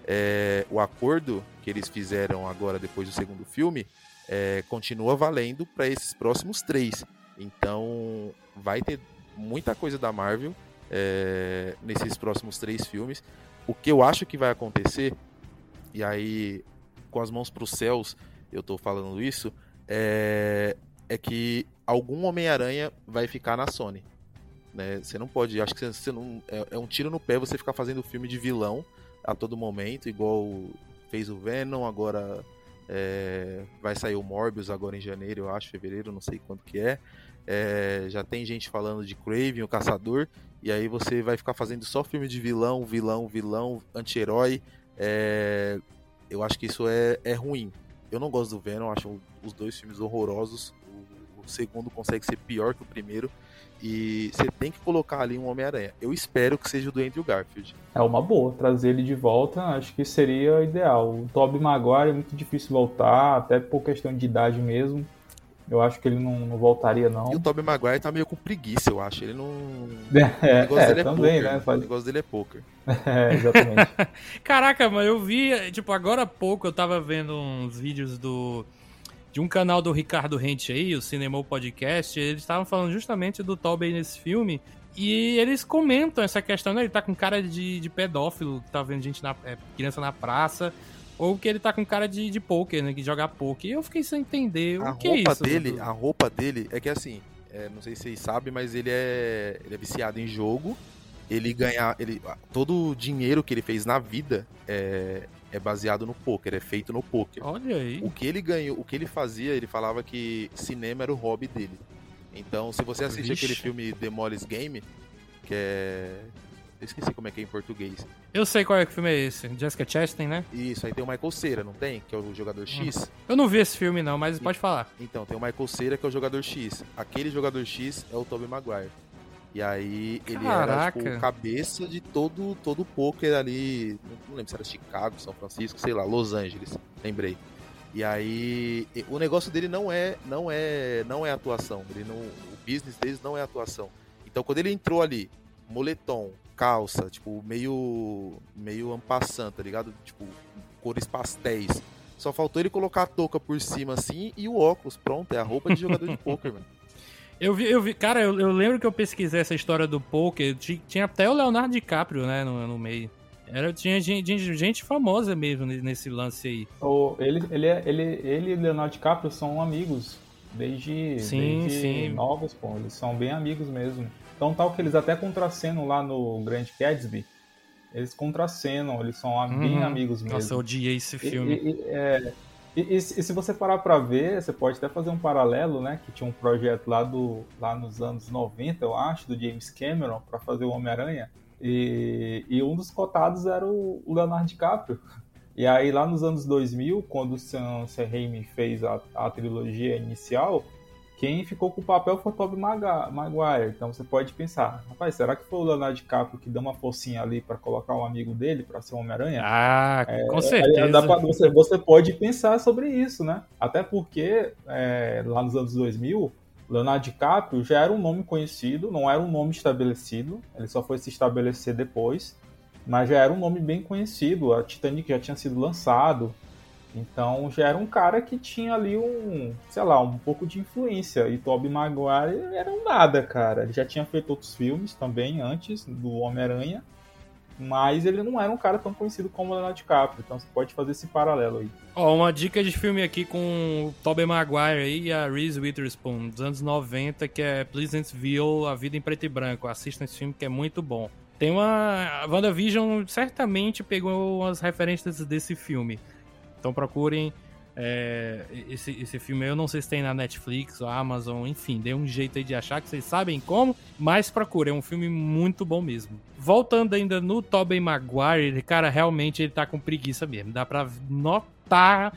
É, o acordo que eles fizeram agora depois do segundo filme é, continua valendo para esses próximos três. Então vai ter muita coisa da Marvel é, nesses próximos três filmes. O que eu acho que vai acontecer, e aí com as mãos para os céus eu estou falando isso, é, é que algum Homem-Aranha vai ficar na Sony. Né? Você não pode, acho que você, você não é, é, um tiro no pé você ficar fazendo filme de vilão a todo momento, igual fez o Venom, agora é, vai sair o Morbius agora em janeiro, eu acho, fevereiro, não sei quanto que é. é. Já tem gente falando de Craven, o Caçador, e aí você vai ficar fazendo só filme de vilão, vilão, vilão, anti-herói. É, eu acho que isso é, é ruim. Eu não gosto do Venom, acho os dois filmes horrorosos o segundo consegue ser pior que o primeiro. E você tem que colocar ali um Homem-Aranha. Eu espero que seja o do Andrew Garfield. É uma boa, trazer ele de volta, acho que seria ideal. O Tobey Maguire é muito difícil voltar, até por questão de idade mesmo. Eu acho que ele não, não voltaria, não. E o Tobey Maguire tá meio com preguiça, eu acho. Ele não. *laughs* É, o negócio é, dele é também, poker. né? Faz... O negócio dele é poker. *laughs* é, exatamente. *laughs* Caraca, mas eu vi, tipo, agora há pouco eu tava vendo uns vídeos do de um canal do Ricardo Rente aí, o Cinema Podcast, eles estavam falando justamente do Tobey nesse filme. E eles comentam essa questão, né? Ele tá com cara de, de pedófilo, tá vendo gente na, é, criança na praça, ou que ele tá com cara de, de poker, né? Que joga poker. E eu fiquei sem entender a o que é isso. Dele, a roupa dele é que assim, é, não sei se vocês sabem, mas ele é, ele é viciado em jogo. Ele ganha. Ele, todo o dinheiro que ele fez na vida é, é baseado no poker, é feito no poker. Olha aí. O que ele ganhou, o que ele fazia, ele falava que cinema era o hobby dele. Então, se você assistir aquele filme Demolis Game, que é eu esqueci como é que é em português. Eu sei qual é que filme é esse. Jessica Chastain, né? Isso, aí tem o Michael Cera, não tem? Que é o jogador X. Eu não vi esse filme não, mas pode falar. Então, tem o Michael Cera, que é o jogador X. Aquele jogador X é o Tobey Maguire. E aí ele Caraca. era tipo, cabeça de todo todo o poker ali, não lembro se era Chicago, São Francisco, sei lá, Los Angeles, lembrei. E aí o negócio dele não é não é não é atuação, ele não o business deles não é atuação. Então quando ele entrou ali, moletom, calça, tipo meio meio ampassant, tá ligado? Tipo cores pastéis. Só faltou ele colocar a touca por cima assim e o óculos, pronto, é a roupa de jogador de *laughs* poker, mano. Eu vi, eu vi, cara, eu, eu, lembro que eu pesquisei essa história do poker, tinha até o Leonardo DiCaprio, né, no, no meio. Era, tinha gente, gente, famosa mesmo nesse lance aí. Oh, ele, ele, ele, ele e Leonardo DiCaprio são amigos desde, sim, desde sim. novos, pô. Eles são bem amigos mesmo. Então tal que eles até contracenam lá no Grand Gatsby. Eles contracenam, eles são uhum. bem amigos mesmo. Nossa, eu odiei esse filme. E, e, é, e, e, e, se você parar para ver, você pode até fazer um paralelo, né? Que tinha um projeto lá, do, lá nos anos 90, eu acho, do James Cameron, para fazer o Homem-Aranha. E, e, um dos cotados era o, Leonardo DiCaprio. E aí, lá nos anos 2000, quando o Sam, Sam Raimi fez a, a trilogia inicial, quem ficou com o papel foi o Tobey Maguire. Então você pode pensar, rapaz, será que foi o Leonardo DiCaprio que deu uma forcinha ali pra colocar um amigo dele pra ser o Homem-Aranha? Ah, com É, certeza. dá pra- você, você pode pensar sobre isso, né? Até porque é, lá nos anos 2000, Leonardo DiCaprio já era um nome conhecido, não era um nome estabelecido, ele só foi se estabelecer depois, mas já era um nome bem conhecido. A Titanic já tinha sido lançado, então já era um cara que tinha ali um, sei lá, um pouco de influência. E Tobey Maguire era um nada, cara. Ele já tinha feito outros filmes também antes do Homem-Aranha. Mas ele não era um cara tão conhecido como o Leonardo DiCaprio, então você pode fazer esse paralelo aí. Ó, uma dica de filme aqui com o Tobey Maguire aí e a Reese Witherspoon, dos anos 90, que é Pleasantville, A Vida em Preto e Branco. Assistam esse filme que é muito bom. Tem uma... A WandaVision certamente pegou umas referências desse filme. Então procurem é, esse, esse filme. Eu não sei se tem na Netflix ou Amazon, enfim, dê um jeito aí de achar, que vocês sabem como, mas procurem, é um filme muito bom mesmo. Voltando ainda no Tobey Maguire, cara, realmente ele tá com preguiça mesmo. Dá pra notar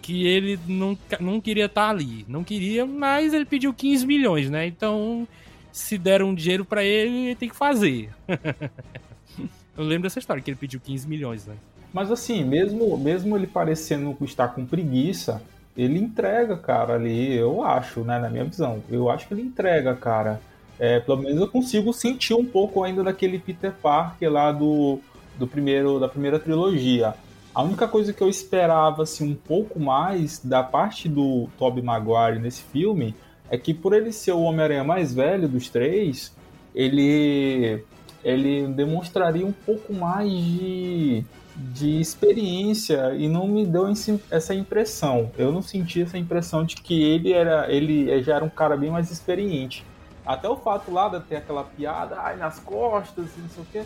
que ele não, não queria estar ali. Não queria, mas ele pediu 15 milhões, né? Então, se deram um dinheiro pra ele, ele tem que fazer. *laughs* Eu lembro dessa história, que ele pediu 15 milhões, né? Mas assim, mesmo, mesmo ele parecendo estar com preguiça, ele entrega, cara, ali, eu acho, né, na minha visão. Eu acho que ele entrega, cara. É, pelo menos eu consigo sentir um pouco ainda daquele Peter Parker lá do, do primeiro, da primeira trilogia. A única coisa que eu esperava assim, um pouco mais da parte do Tobey Maguire nesse filme é que por ele ser o Homem-Aranha mais velho dos três, ele ele demonstraria um pouco mais de, de experiência e não me deu essa impressão. Eu não senti essa impressão de que ele era ele já era um cara bem mais experiente. Até o fato lá de ter aquela piada, ai, nas costas, não sei o quê.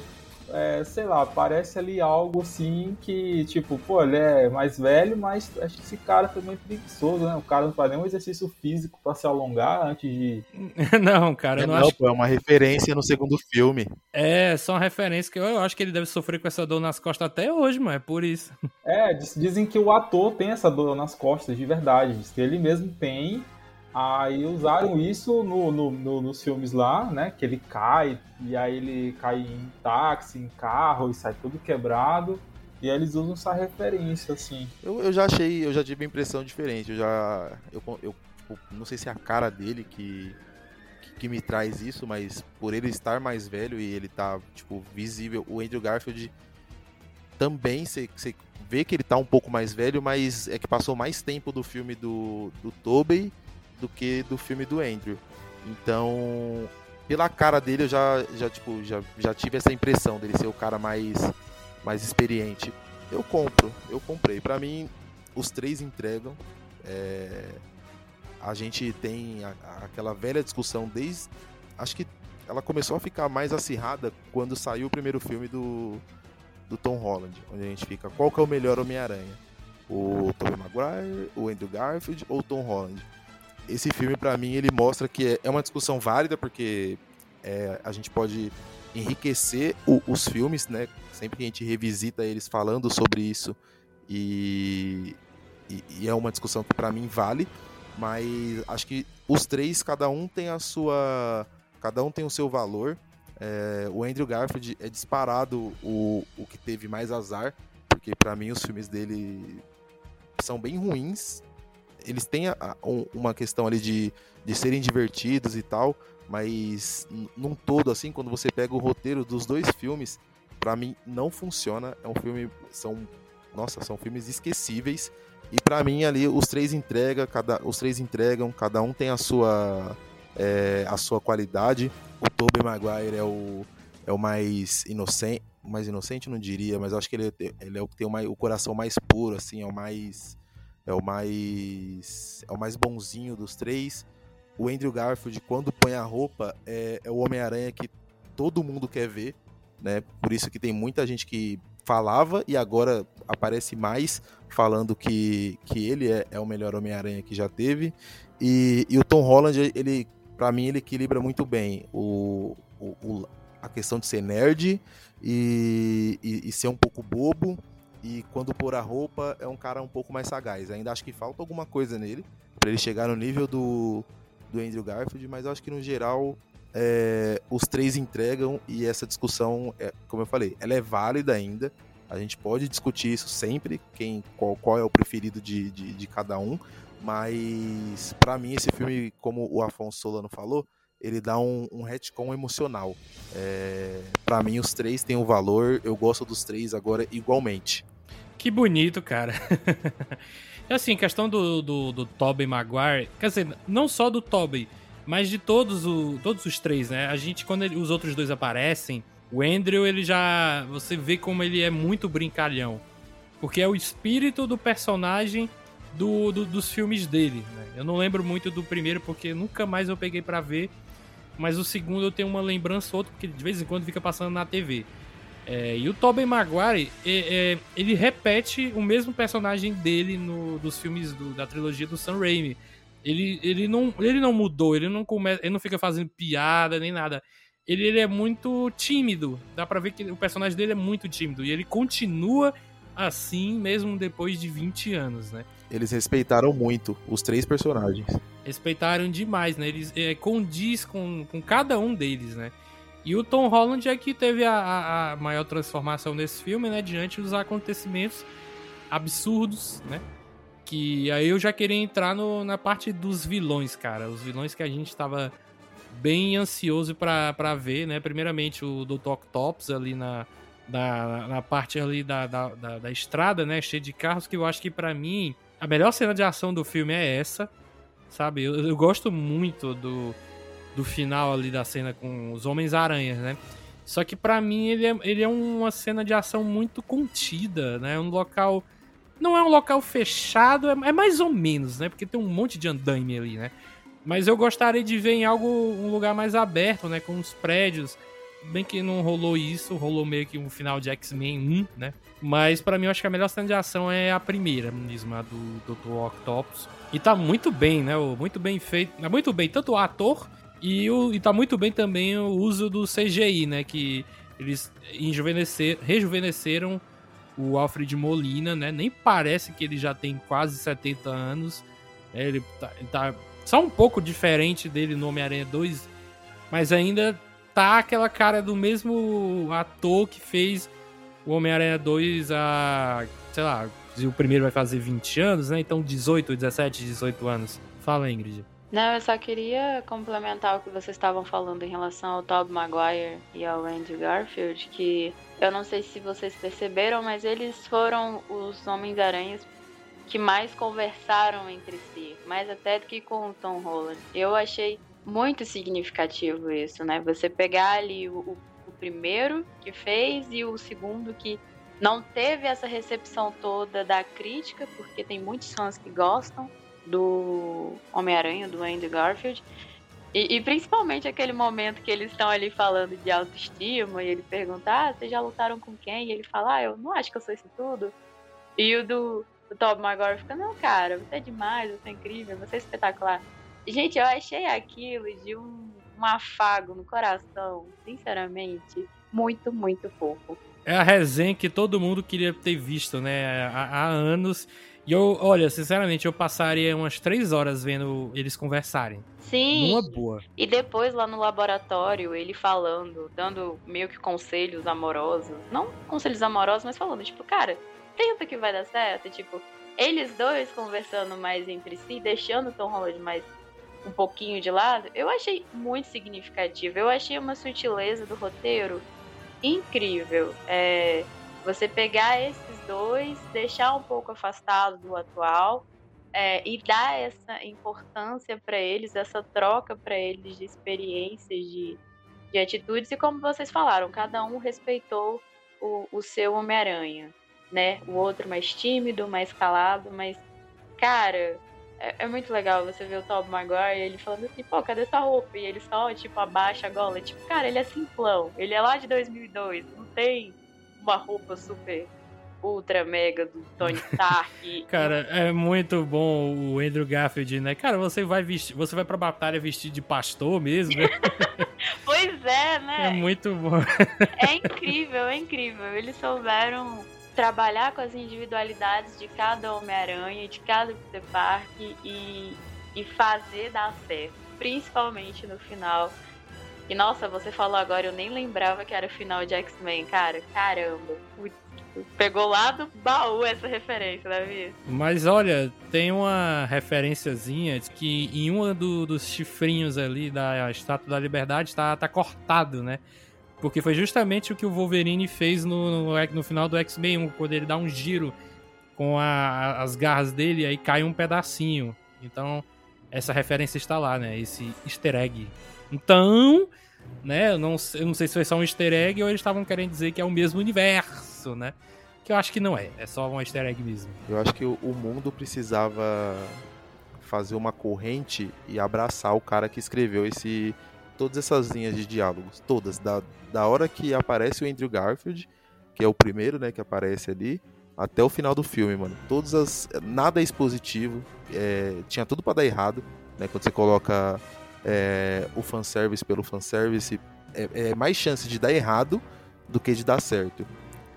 É, sei lá, parece ali algo assim que, tipo, pô, ele é mais velho, mas acho que esse cara foi muito preguiçoso, né? O cara não faz nenhum exercício físico pra se alongar antes de. *laughs* não, cara, eu não, não, acho. pô, é uma referência no segundo filme. É, só uma referência que eu, eu acho que ele deve sofrer com essa dor nas costas até hoje, mano. É por isso. É, diz- dizem que o ator tem essa dor nas costas, de verdade. Diz que ele mesmo tem. Aí usaram isso no, no- no- nos filmes lá, né? Que ele cai, e aí ele cai em táxi, em carro, e sai tudo quebrado. E aí eles usam essa referência, assim. Eu, eu já achei, eu já tive uma impressão diferente. Eu já. Eu, eu tipo, não sei se é a cara dele que, que, que me traz isso, mas por ele estar mais velho e ele tá, tipo, visível. O Andrew Garfield também você vê que ele tá um pouco mais velho, mas é que passou mais tempo do filme do, do Tobey do que do filme do Andrew. Então, pela cara dele, eu já, já, tipo, já, já tive essa impressão dele ser o cara mais, mais experiente. Eu compro, eu comprei. Pra mim, os três entregam. É, A gente tem a- a- aquela velha discussão desde. Acho que ela começou a ficar mais acirrada quando saiu o primeiro filme do, do Tom Holland, onde a gente fica qual que é o melhor Homem-Aranha? O Tobey Maguire, o Andrew Garfield ou o Tom Holland? Esse filme, pra mim, ele mostra que é- é uma discussão válida, porque é, a gente pode enriquecer o- os filmes, né? Sempre que a gente revisita eles falando sobre isso e, e, e é uma discussão que pra mim vale, mas acho que os três, cada um tem a sua, cada um tem o seu valor. É, o Andrew Garfield é disparado o, o que teve mais azar, porque pra mim os filmes dele são bem ruins. Eles têm a- um- uma questão ali de, de serem divertidos e tal, mas num todo, assim, quando você pega o roteiro dos dois filmes, pra mim não funciona. É um filme. São. Nossa, são filmes esquecíveis. E pra mim ali os três entrega, cada, os três entregam, cada um tem a sua é, a sua qualidade. O Tobey Maguire é o é o mais inocente, mais inocente não diria, mas acho que ele, é- ele é o que tem o, mais- o coração mais puro assim, é o mais é o mais é o mais bonzinho dos três. O Andrew Garfield quando põe a roupa é, é o Homem-Aranha que todo mundo quer ver, né? Por isso que tem muita gente que falava e agora aparece mais falando que, que ele é, é o melhor Homem-Aranha que já teve. E, e o Tom Holland, ele, para mim, ele equilibra muito bem o, o, o- a questão de ser nerd e, e, e ser um pouco bobo. E quando pôr a roupa, é um cara um pouco mais sagaz. Ainda acho que falta alguma coisa nele para ele chegar no nível do, do Andrew Garfield, mas acho que no geral é, os três entregam e essa discussão, é, como eu falei, ela é válida ainda. A gente pode discutir isso sempre, quem, qual, qual é o preferido de, de, de cada um, mas para mim esse filme, como o Afonso Solano falou, ele dá um, um retcon emocional. É, para mim os três têm um valor, eu gosto dos três agora igualmente. Que bonito, cara. É *laughs* assim, questão do, do, do Tobey Maguire, quer dizer, não só do Tobey, mas de todos, o, todos os três, né? A gente, quando ele, os outros dois aparecem, o Andrew, ele já. Você vê como ele é muito brincalhão. Porque é o espírito do personagem do, do dos filmes dele. Né? Eu não lembro muito do primeiro, porque nunca mais eu peguei para ver. Mas o segundo eu tenho uma lembrança outra, porque de vez em quando fica passando na TV. É, e o Tobey Maguire, é, é, ele repete o mesmo personagem dele no, dos filmes do, da trilogia do Sam Raimi. Ele, ele, não, ele não mudou, ele não, come, ele não fica fazendo piada nem nada. Ele, ele é muito tímido. Dá pra ver que o personagem dele é muito tímido. E ele continua assim mesmo depois de 20 anos, né? Eles respeitaram muito os três personagens. Respeitaram demais, né? Eles é, condiz com, com cada um deles, né? E o Tom Holland é que teve a, a, maior transformação nesse filme, né? Diante dos acontecimentos absurdos, né? Que aí eu já queria entrar no, na parte dos vilões, cara. Os vilões que a gente tava bem ansioso para ver, né? Primeiramente o Dr. Octopus ali na, na, na parte ali da, da, da, da, estrada, né? Cheio de carros, que eu acho que para mim a melhor cena de ação do filme é essa, sabe? Eu, eu gosto muito do do final ali da cena com os Homens-Aranhas, né? Só que para mim ele é, ele é uma cena de ação muito contida, né? Um local. Não é um local fechado, é, é mais ou menos, né? Porque tem um monte de andaime ali, né? Mas eu gostaria de ver em algo, um lugar mais aberto, né? Com os prédios. Bem que não rolou isso, rolou meio que um final de X-Men 1, né? Mas para mim eu acho que a melhor cena de ação é a primeira mesmo, a do Dr. Octopus. E tá muito bem, né? Muito bem feito. É muito bem, tanto o ator e, o, e tá muito bem também o uso do CGI, né? Que eles enjuvenescer, rejuvenesceram o Alfred Molina, né? Nem parece que ele já tem quase 70 anos. É, ele, tá, tá só um pouco diferente dele no Homem-Aranha 2, mas ainda tá aquela cara do mesmo ator que fez o Homem-Aranha 2 a, sei lá, o primeiro vai fazer 20 anos, né? Então 18, 17, 18 anos. Fala, Ingrid. Não, eu só queria complementar o que vocês estavam falando em relação ao Tobey Maguire e ao Andrew Garfield, que eu não sei se vocês perceberam, mas eles foram os Homens-Aranhas que mais conversaram entre si, mais até do que com o Tom Holland. Eu achei muito significativo isso, né? Você pegar ali o, o, o primeiro que fez e o segundo que não teve essa recepção toda da crítica, porque tem muitos fãs que gostam, do Homem-Aranha, do Andy Garfield. E, e, principalmente aquele momento que eles estão ali falando de autoestima e ele pergunta, ah, vocês já lutaram com quem? E ele fala, ah, eu não acho que eu sou isso tudo. E o do, do Tobey Maguire fica, não, cara, você é demais, você é incrível, você é espetacular. Gente, eu achei aquilo de um, um afago no coração, sinceramente, muito, muito fofo. É a resenha que todo mundo queria ter visto, né, há, há anos e eu, olha, sinceramente, eu passaria umas três horas vendo eles conversarem. Sim. Numa boa. E depois lá no laboratório, ele falando, dando meio que conselhos amorosos. Não conselhos amorosos, mas falando, tipo, cara, tenta que vai dar certo. E, tipo, eles dois conversando mais entre si, deixando o Tom Holland mais um pouquinho de lado, eu achei muito significativo. Eu achei uma sutileza do roteiro incrível. É, você pegar esses dois, deixar um pouco afastado do atual é, e dar essa importância para eles, essa troca para eles de experiências, de, de atitudes. E como vocês falaram, cada um respeitou o, o seu Homem-Aranha, né? O outro mais tímido, mais calado, mas, cara, é, é, muito legal você ver o Tobey Maguire ele falando assim, pô, cadê essa roupa? E ele só, tipo, abaixa a gola. Tipo, cara, ele é simplão. Ele é lá de 2002. Não tem uma roupa super ultra mega do Tony Stark. *laughs* Cara, é muito bom o Andrew Garfield, né? Cara, você vai vestir, você vai pra batalha vestido de pastor mesmo, né? *laughs* pois é, né? É muito bom. é incrível, é incrível. Eles souberam trabalhar com as individualidades de cada Homem-Aranha, de cada Peter Parker e, e fazer dar certo. principalmente no final. E nossa, você falou agora, eu nem lembrava que era o final de X-Men, cara. Caramba. Putz, pegou lá do baú essa referência, Davi. Mas olha, tem uma referenciazinha que em um do, dos chifrinhos ali da Estátua da Liberdade tá, tá cortado, né? Porque foi justamente o que o Wolverine fez no, no, no final do X-Men 1, quando ele dá um giro com a, as garras dele e aí cai um pedacinho. Então, essa referência está lá, né? Esse easter egg. Então, né? Eu não, eu não sei se foi só um easter egg ou eles estavam querendo dizer que é o mesmo universo, né? Que eu acho que não é. É só um easter egg mesmo. Eu acho que o, mundo precisava fazer uma corrente e abraçar o cara que escreveu esse todas essas linhas de diálogos, todas, da, da hora que aparece o Andrew Garfield, que é o primeiro, né, que aparece ali, até o final do filme, mano. Todas as. Nada é expositivo. É, tinha tudo para dar errado. Né? Quando você coloca é, o fanservice pelo fanservice, é, é mais chance de dar errado do que de dar certo.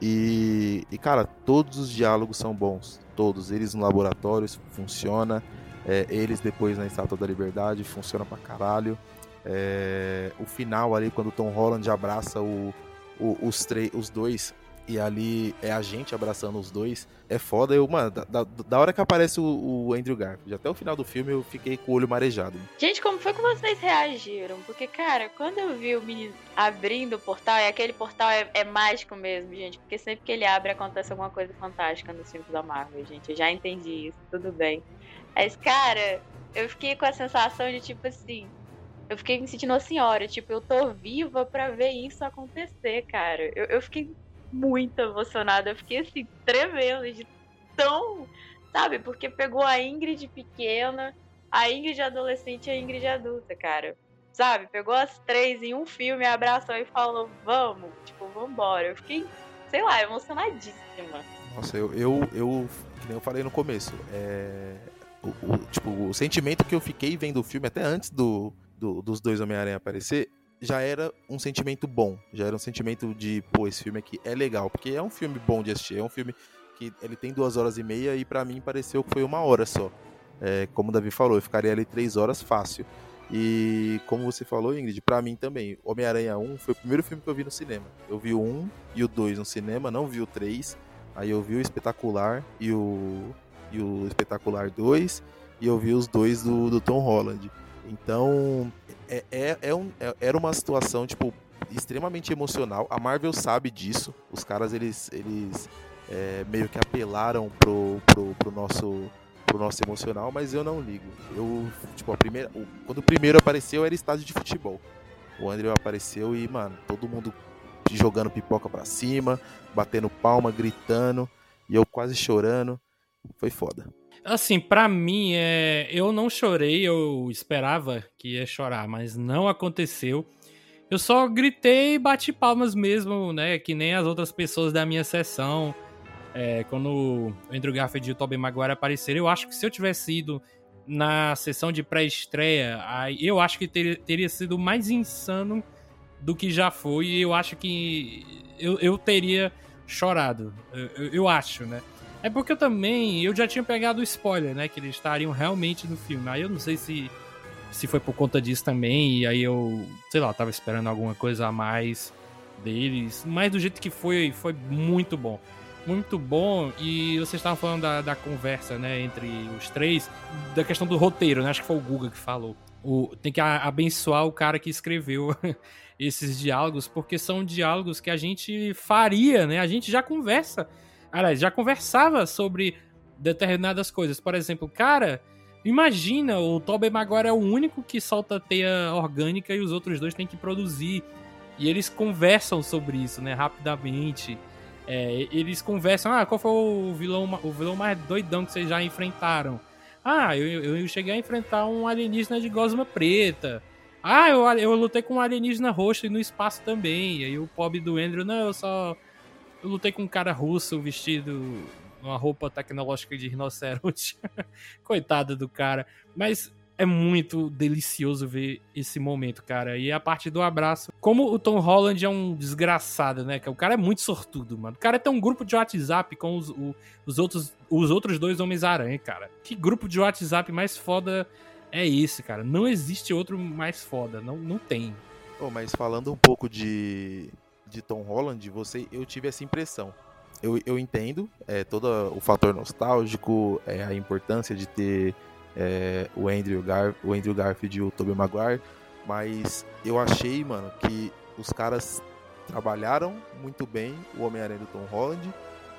E, e, cara, todos os diálogos são bons. Todos. Eles no laboratório funciona. É, eles depois na Estátua da Liberdade funciona pra caralho. É, o final ali, quando o Tom Holland abraça o, o, os, os dois e ali é a gente abraçando os dois. É foda. Eu, mano, da, da hora que aparece o, o, Andrew Garfield até o final do filme eu fiquei com o olho marejado. Gente, como foi que vocês reagiram? Porque, cara, quando eu vi o menino abrindo o portal, e aquele portal é, é, mágico mesmo, gente. Porque sempre que ele abre acontece alguma coisa fantástica no filme da Marvel, gente. Eu já entendi isso, tudo bem. Mas, cara, eu fiquei com a sensação de tipo assim. Eu fiquei me sentindo uma senhora, tipo, eu tô viva para ver isso acontecer, cara. Eu, eu fiquei muito emocionada. Eu fiquei assim, tremendo de tão. Sabe? Porque pegou a Ingrid pequena, a Ingrid adolescente e a Ingrid adulta, cara. Sabe? Pegou as três em um filme, abraçou e falou: vamos, tipo, vambora. Eu fiquei, sei lá, emocionadíssima. Nossa, eu, eu, eu que nem eu falei no começo, é. O, o, tipo, o sentimento que eu fiquei vendo o filme até antes do, do dos dois Homem-Aranha aparecer já era um sentimento bom. Já era um sentimento de, pô, esse filme aqui é legal. Porque é um filme bom de assistir. É um filme que ele tem duas horas e meia e para mim pareceu que foi uma hora só. É, como o Davi falou, eu ficaria ali três horas fácil. E como você falou, Ingrid, para mim também, Homem-Aranha 1 foi o primeiro filme que eu vi no cinema. Eu vi o 1 e o 2 no cinema, não vi o 3. Aí eu vi o Espetacular e o, e o Espetacular 2. E eu vi os dois do, do Tom Holland. Então, é, é, é um, é, era uma situação, tipo, extremamente emocional. A Marvel sabe disso. Os caras, eles, eles é, meio que apelaram pro, pro, pro, nosso, pro nosso emocional, mas eu não ligo. Eu, tipo, a primeira, o, quando o primeiro apareceu era estádio de futebol. O André apareceu e, mano, todo mundo jogando pipoca pra cima, batendo palma, gritando, e eu quase chorando. Foi foda. Assim, para mim, é... eu não chorei, eu esperava que ia chorar, mas não aconteceu. Eu só gritei e bati palmas mesmo, né? Que nem as outras pessoas da minha sessão. É, quando o Andrew Garfield e o Tobey Maguire apareceram, eu acho que se eu tivesse ido na sessão de pré-estreia, eu acho que ter, teria sido mais insano do que já foi. E eu acho que eu, eu teria chorado. Eu, eu acho, né? É porque eu também, eu já tinha pegado o spoiler, né? Que eles estariam realmente no filme. Aí eu não sei se, se foi por conta disso também. E aí eu, sei lá, tava esperando alguma coisa a mais deles. Mas do jeito que foi, foi muito bom. Muito bom. E vocês estavam falando da, da conversa, né? Entre os três. Da questão do roteiro, né? Acho que foi o Guga que falou. O, tem que abençoar o cara que escreveu *laughs* esses diálogos, porque são diálogos que a gente faria, né? A gente já conversa aliás, já conversava sobre determinadas coisas. Por exemplo, cara, imagina, o Tobey Maguire é o único que solta teia orgânica e os outros dois têm que produzir. E eles conversam sobre isso, né, rapidamente. É, eles conversam, ah, qual foi o vilão, o vilão mais doidão que vocês já enfrentaram? Ah, eu, eu cheguei a enfrentar um alienígena de gosma preta. Ah, eu, eu lutei com um alienígena roxo e no espaço também. E aí o pobre do Andrew, não, eu só eu lutei com um cara russo vestido uma roupa tecnológica de rinoceronte. *laughs* Coitado do cara. Mas é muito delicioso ver esse momento, cara. E a parte do abraço. Como o Tom Holland é um desgraçado, né? O cara é muito sortudo, mano. O cara tem um grupo de WhatsApp com os, o, os, outros, os outros dois Homens-Aranha, cara. Que grupo de WhatsApp mais foda É isso, cara. Não existe outro mais foda. Não, não tem. Oh, mas falando um pouco de, de Tom Holland, você, eu tive essa impressão. Eu, eu entendo é, todo o fator nostálgico, é, a importância de ter é, o, Andrew Gar, o Andrew Garfield e o Tobey Maguire, mas eu achei, mano, que os caras trabalharam muito bem o Homem-Aranha do Tom Holland,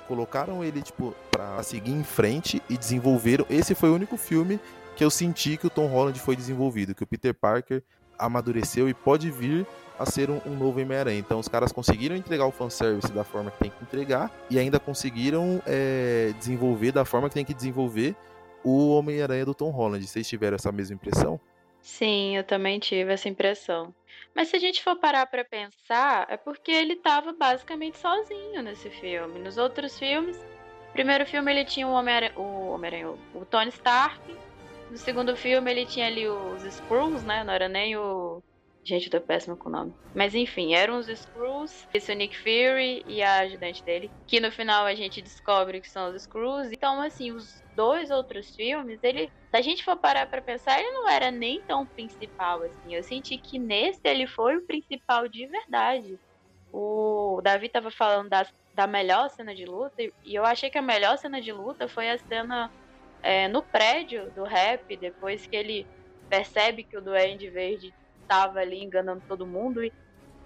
colocaram ele, tipo, pra seguir em frente e desenvolveram. Esse foi o único filme que eu senti que o Tom Holland foi desenvolvido, que o Peter Parker amadureceu e pode vir a ser um, um novo Homem-Aranha. Então os caras conseguiram entregar o fanservice da forma que tem que entregar e ainda conseguiram é, desenvolver da forma que tem que desenvolver o Homem-Aranha do Tom Holland. Vocês tiveram essa mesma impressão? Sim, eu também tive essa impressão. Mas se a gente for parar para pensar, é porque ele estava basicamente sozinho nesse filme. Nos outros filmes, primeiro filme ele tinha o Homem-Aranha, o, Homem o Tony Stark. No segundo filme ele tinha ali os Skrulls, né? Não era nem o Gente, eu tô péssima com o nome. Mas enfim, eram os Screws, esse é o Nick Fury e a ajudante dele. Que no final a gente descobre que são os Screws. Então, assim, os dois outros filmes, ele. Se a gente for parar pra pensar, ele não era nem tão principal, assim. Eu senti que nesse ele foi o principal de verdade. O Davi tava falando da, da melhor cena de luta, e eu achei que a melhor cena de luta foi a cena é, no prédio do rap, depois que ele percebe que o Duende Verde tava ali enganando todo mundo e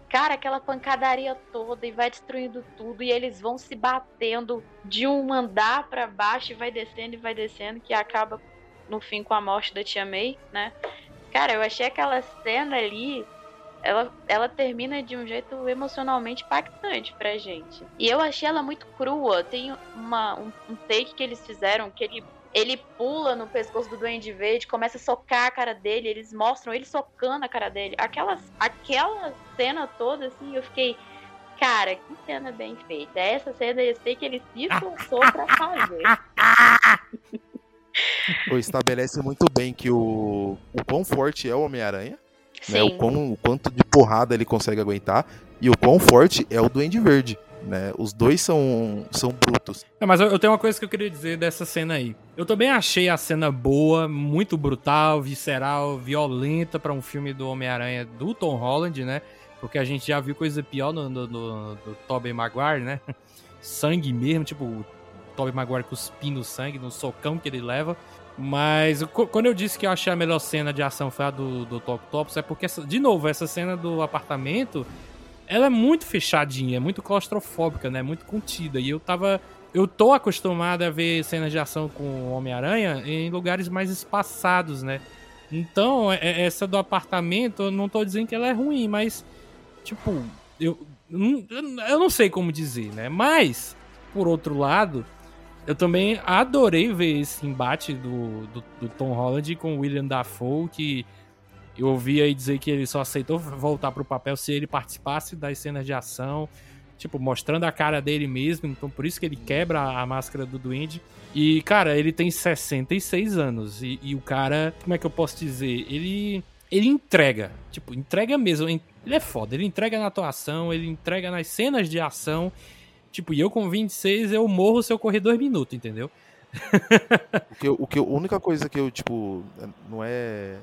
cara, aquela pancadaria toda e vai destruindo tudo e eles vão se batendo de um andar para baixo e vai descendo e vai descendo que acaba no fim com a morte da Tia May, né? Cara, eu achei aquela cena ali ela, ela termina de um jeito emocionalmente impactante pra gente. E eu achei ela muito crua. Tem uma, um, um take que eles fizeram que ele ele pula no pescoço do Duende Verde, começa a socar a cara dele, eles mostram ele socando a cara dele. Aquela, aquela cena toda, assim, eu fiquei, cara, que cena bem feita. Essa cena eu sei que ele se esforçou pra fazer. Pô, estabelece muito bem que o, o quão forte é o Homem-Aranha, né? O, quão, o quanto de porrada ele consegue aguentar, e o quão forte é o Duende Verde né? Os dois são, são brutos. É, mas eu, eu, tenho uma coisa que eu queria dizer dessa cena aí. Eu também achei a cena boa, muito brutal, visceral, violenta para um filme do Homem-Aranha do Tom Holland, né? Porque a gente já viu coisa pior no, no, no do Tobey Maguire, né? *laughs* Sangue mesmo, tipo o Tobey Maguire cuspindo sangue no socão que ele leva. Mas quando eu disse que eu achei a melhor cena de ação foi a do, do Top Tops, é porque, de novo, essa cena do apartamento ela é muito fechadinha, muito claustrofóbica, né? Muito contida. E eu tava. Eu tô acostumado a ver cenas de ação com Homem-Aranha em lugares mais espaçados, né? Então, é, é, essa do apartamento, eu não tô dizendo que ela é ruim, mas. Tipo, eu. Eu não sei como dizer, né? Mas, por outro lado, eu também adorei ver esse embate do, do, do Tom Holland com o William Dafoe, que eu ouvi aí dizer que ele só aceitou voltar pro papel se ele participasse das cenas de ação, tipo, mostrando a cara dele mesmo, então por isso que ele quebra a máscara do Duende. E, cara, ele tem 66 anos, e, e o cara, como é que eu posso dizer? Ele ele entrega, tipo, entrega mesmo. Ele é foda, ele entrega na atuação, ele entrega nas cenas de ação. Tipo, e eu com 26 eu morro se eu correr dois minutos, entendeu? *laughs* o que, eu, o que eu, a única coisa que eu, tipo, não é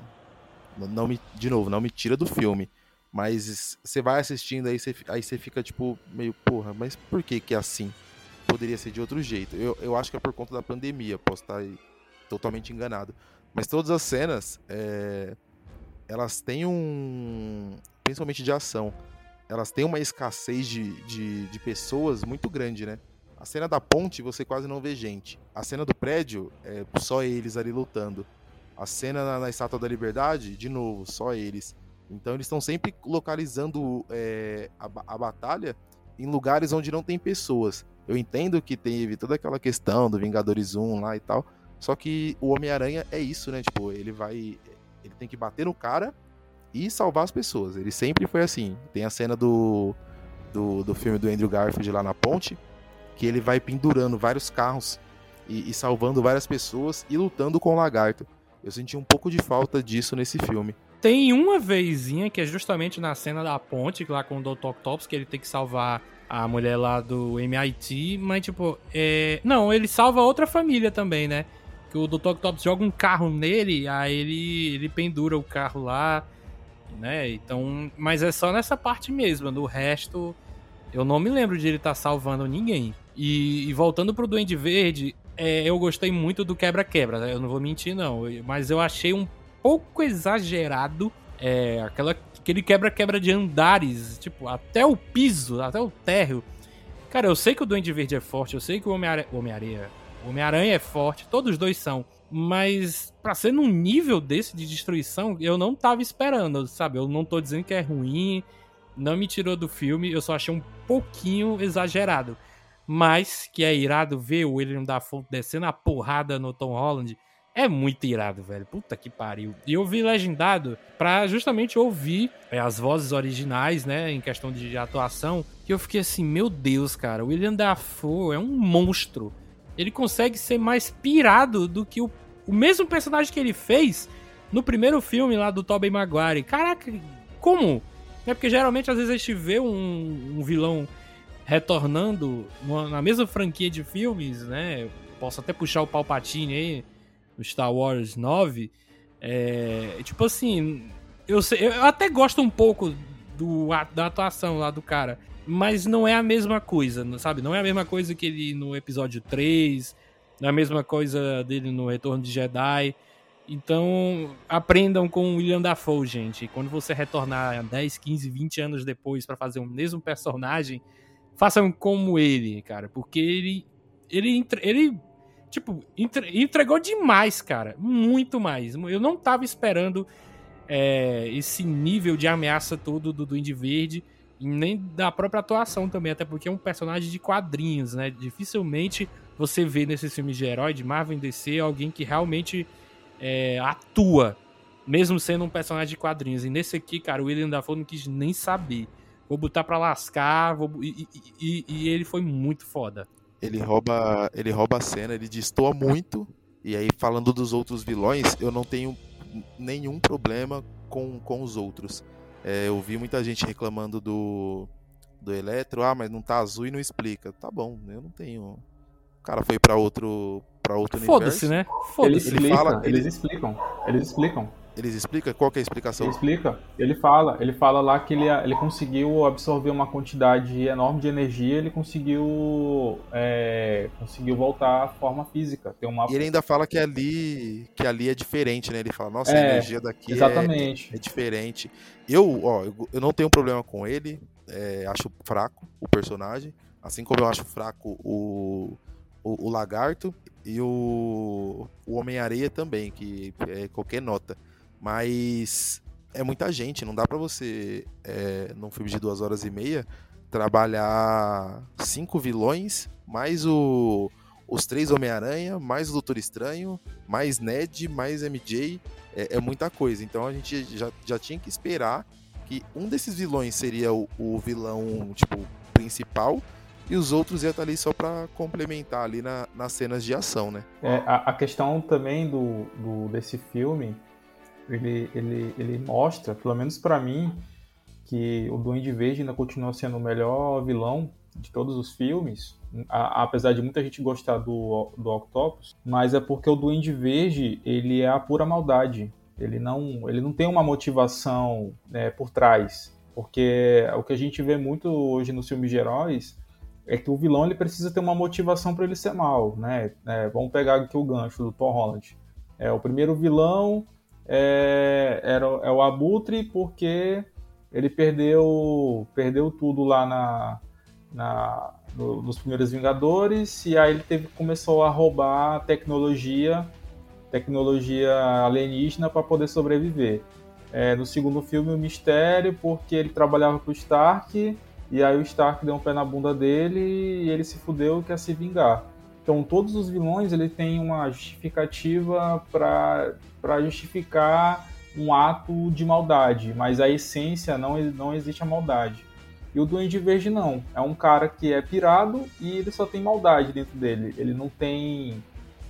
não me, de novo, não me tira do filme. Mas você vai assistindo aí, você, aí você fica tipo, meio, porra, mas por que que é assim? Poderia ser de outro jeito. Eu, eu acho que é por conta da pandemia, posso estar totalmente enganado. Mas todas as cenas, é, elas têm um. Principalmente de ação, elas têm uma escassez de, de, de pessoas muito grande, né? A cena da ponte você quase não vê gente. A cena do prédio é só eles ali lutando. A cena na, na Estátua da Liberdade, de novo, só eles. Então eles estão sempre localizando é, a, a, batalha em lugares onde não tem pessoas. Eu entendo que teve toda aquela questão do Vingadores 1 lá e tal. Só que o Homem-Aranha é isso, né? Tipo, ele vai. Ele tem que bater no cara e salvar as pessoas. Ele sempre foi assim. Tem a cena do, do, do filme do Andrew Garfield lá na ponte, que ele vai pendurando vários carros e, e salvando várias pessoas e lutando com o lagarto. Eu senti um pouco de falta disso nesse filme. Tem uma vezinha que é justamente na cena da ponte, lá com o Dr. Octopus, que ele tem que salvar a mulher lá do MIT, mas tipo, é... não, ele salva outra família também, né? Que o Dr. Octopus joga um carro nele, aí ele, ele pendura o carro lá, né? Então, mas é só nessa parte mesmo, no resto eu não me lembro de ele estar tá salvando ninguém. E, e voltando pro Duende Verde, é, eu gostei muito do quebra-quebra, né? eu não vou mentir não, mas eu achei um pouco exagerado é, aquela, aquele quebra-quebra de andares, tipo, até o piso, até o térreo. Cara, eu sei que o Duende Verde é forte, eu sei que o Homem-Aranha Homem Homem-Aranha é forte, todos os dois são. Mas para ser num nível desse de destruição, eu não tava esperando, sabe? Eu não tô dizendo que é ruim, não me tirou do filme, eu só achei um pouquinho exagerado. Mas que é irado ver o William Dafoe descendo a porrada no Tom Holland. É muito irado, velho. Puta que pariu. E eu vi legendado pra justamente ouvir é, as vozes originais, né? Em questão de atuação. Que eu fiquei assim, meu Deus, cara. O William Dafoe é um monstro. Ele consegue ser mais pirado do que o, o mesmo personagem que ele fez no primeiro filme lá do Tobey Maguire. Caraca, como? É porque geralmente às vezes a gente vê um, um vilão retornando na mesma franquia de filmes, né? Posso até puxar o Palpatine aí no Star Wars 9. É, tipo assim, eu, sei, eu até gosto um pouco do, da atuação lá do cara, mas não é a mesma coisa, sabe? Não é a mesma coisa que ele no episódio 3, não é a mesma coisa dele no Retorno de Jedi. Então, aprendam com o William Dafoe, gente. Quando você retornar 10, 15, 20 anos depois para fazer o mesmo personagem, façam como ele, cara, porque ele ele ele tipo entregou demais, cara, muito mais. Eu não tava esperando é, esse nível de ameaça todo do Duende Verde nem da própria atuação também, até porque é um personagem de quadrinhos, né? Dificilmente você vê nesses filmes de herói de Marvel DC alguém que realmente é, atua, mesmo sendo um personagem de quadrinhos. E nesse aqui, cara, o William Dafoe não quis nem saber vou botar pra lascar, vou... e, e, e, ele foi muito foda. Ele rouba, ele rouba a cena, ele destoa muito. E aí, falando dos outros vilões, eu não tenho nenhum problema com, com os outros. É, eu vi muita gente reclamando do, do Eletro, ah, mas não tá azul e não explica. Tá bom, eu não tenho. O cara foi para outro para outro Foda-se, né? Foda-se. Ele, ele fala, eles explicam. Eles explicam. Eles explicam? Qual que é a explicação? Ele explica. Ele fala, ele fala lá que ele, ele conseguiu absorver uma quantidade enorme de energia, ele conseguiu é, conseguiu voltar à forma física. Tem uma... E ele ainda fala que ali que ali é diferente, né? Ele fala, nossa, é, a energia daqui é exatamente. É, é, diferente. Eu, ó, eu, eu, não tenho problema com ele, é, acho fraco o personagem, assim como eu acho fraco o, o, o Lagarto e o, o Homem-Areia também, que é qualquer nota. Mas é muita gente, não dá para você, é, num filme de duas horas e meia, trabalhar cinco vilões, mais o, os três Homem-Aranha, mais o Doutor Estranho, mais Ned, mais MJ, é, é, muita coisa. Então a gente já, já tinha que esperar que um desses vilões seria o, o vilão, tipo, principal, e os outros iam estar ali só para complementar ali na, nas cenas de ação, né? É, a, a questão também do, do, desse filme ele, ele, ele mostra, pelo menos para mim, que o Duende Verde ainda continua sendo o melhor vilão de todos os filmes, a, apesar de muita gente gostar do, do Octopus, mas é porque o Duende Verde ele é a pura maldade. Ele não, ele não tem uma motivação né, por trás. Porque o que a gente vê muito hoje nos filmes de heróis é que o vilão ele precisa ter uma motivação para ele ser mal, né? É, vamos pegar aqui o gancho do Tom Holland. É o primeiro vilão é, era, é o Abutre porque ele perdeu, perdeu tudo lá na, na no, nos primeiros Vingadores e aí ele teve, começou a roubar tecnologia, tecnologia alienígena para poder sobreviver. É, no segundo filme, o Mistério, porque ele trabalhava para o Stark e aí o Stark deu um pé na bunda dele e ele se fudeu e quer se vingar. Então todos os vilões ele tem uma justificativa para justificar um ato de maldade, mas a essência não, não existe a maldade. E o Duende Verde não, é um cara que é pirado e ele só tem maldade dentro dele. Ele não tem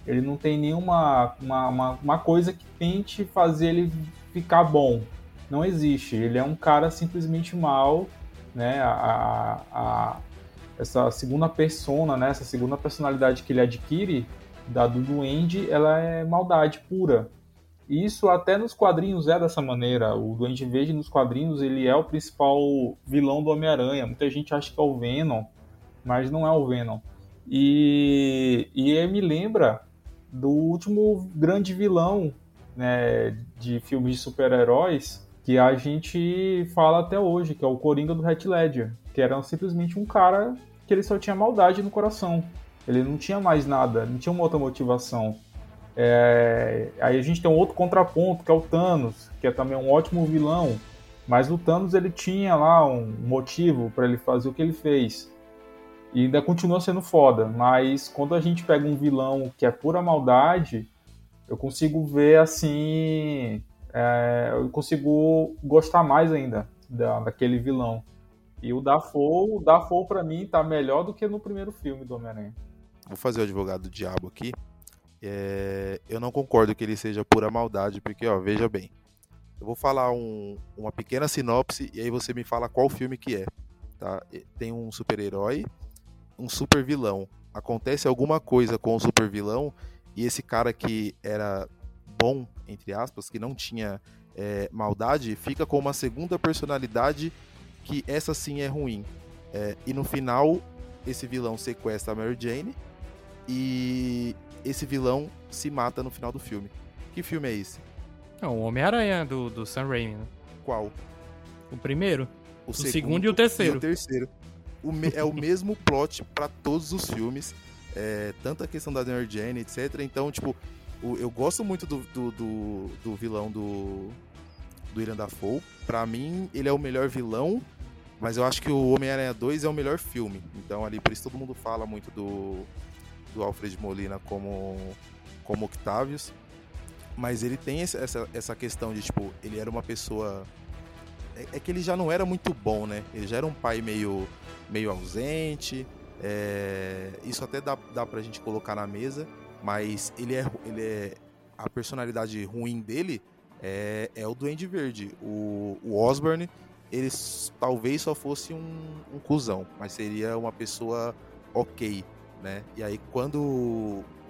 ele não tem nenhuma uma, uma, uma coisa que tente fazer ele ficar bom. Não existe. Ele é um cara simplesmente mal, né? A, a, essa segunda persona, né, essa segunda personalidade que ele adquire da do Duende, ela é maldade pura. Isso até nos quadrinhos é dessa maneira. O Duende Verde nos quadrinhos ele é o principal vilão do Homem-Aranha. Muita gente acha que é o Venom, mas não é o Venom. E, e me lembra do último grande vilão né, de filmes de super-heróis que a gente fala até hoje, que é o Coringa do Heath Ledger, que era simplesmente um cara que ele só tinha maldade no coração. Ele não tinha mais nada, não tinha uma outra motivação. É... Aí a gente tem um outro contraponto, que é o Thanos, que é também um ótimo vilão. Mas o Thanos ele tinha lá um motivo para ele fazer o que ele fez. E ainda continua sendo foda. Mas quando a gente pega um vilão que é pura maldade, eu consigo ver assim. É... eu consigo gostar mais ainda da, daquele vilão. E o Dafoe, o Dafoe pra mim tá melhor do que no primeiro filme do Homem-Aranha. Vou fazer o advogado do diabo aqui. É, eu não concordo que ele seja pura maldade, porque, ó, veja bem. Eu vou falar um, uma pequena sinopse e aí você me fala qual filme que é. Tá? Tem um super-herói, um super vilão. Acontece alguma coisa com o super vilão e esse cara que era bom, entre aspas, que não tinha é, maldade, fica com uma segunda personalidade que essa sim é ruim. É, e no final, esse vilão sequestra a Mary Jane e esse vilão se mata no final do filme. Que filme é esse? É o Homem-Aranha do, do Sam Raimi, né? Qual? O primeiro, o, o segundo, segundo e o terceiro. E o terceiro. O me, é o mesmo plot para todos os filmes. É, tanto a questão da Mary Jane, etc. Então, tipo, o, eu gosto muito do, do, do, do vilão do, do William Dafoe. Pra mim, ele é o melhor vilão, mas eu acho que o Homem-Aranha 2 é o melhor filme. Então, ali, por isso todo mundo fala muito do, do Alfred Molina como, como Octavius. Mas ele tem essa, essa questão de, tipo, ele era uma pessoa. É, é, que ele já não era muito bom, né? Ele já era um pai meio, meio ausente. É... Isso até dá, dá pra gente colocar na mesa. Mas ele é, ele é. A personalidade ruim dele é, é o Duende Verde. O, o Osborne, ele talvez só fosse um, um cuzão, mas seria uma pessoa ok né? E aí quando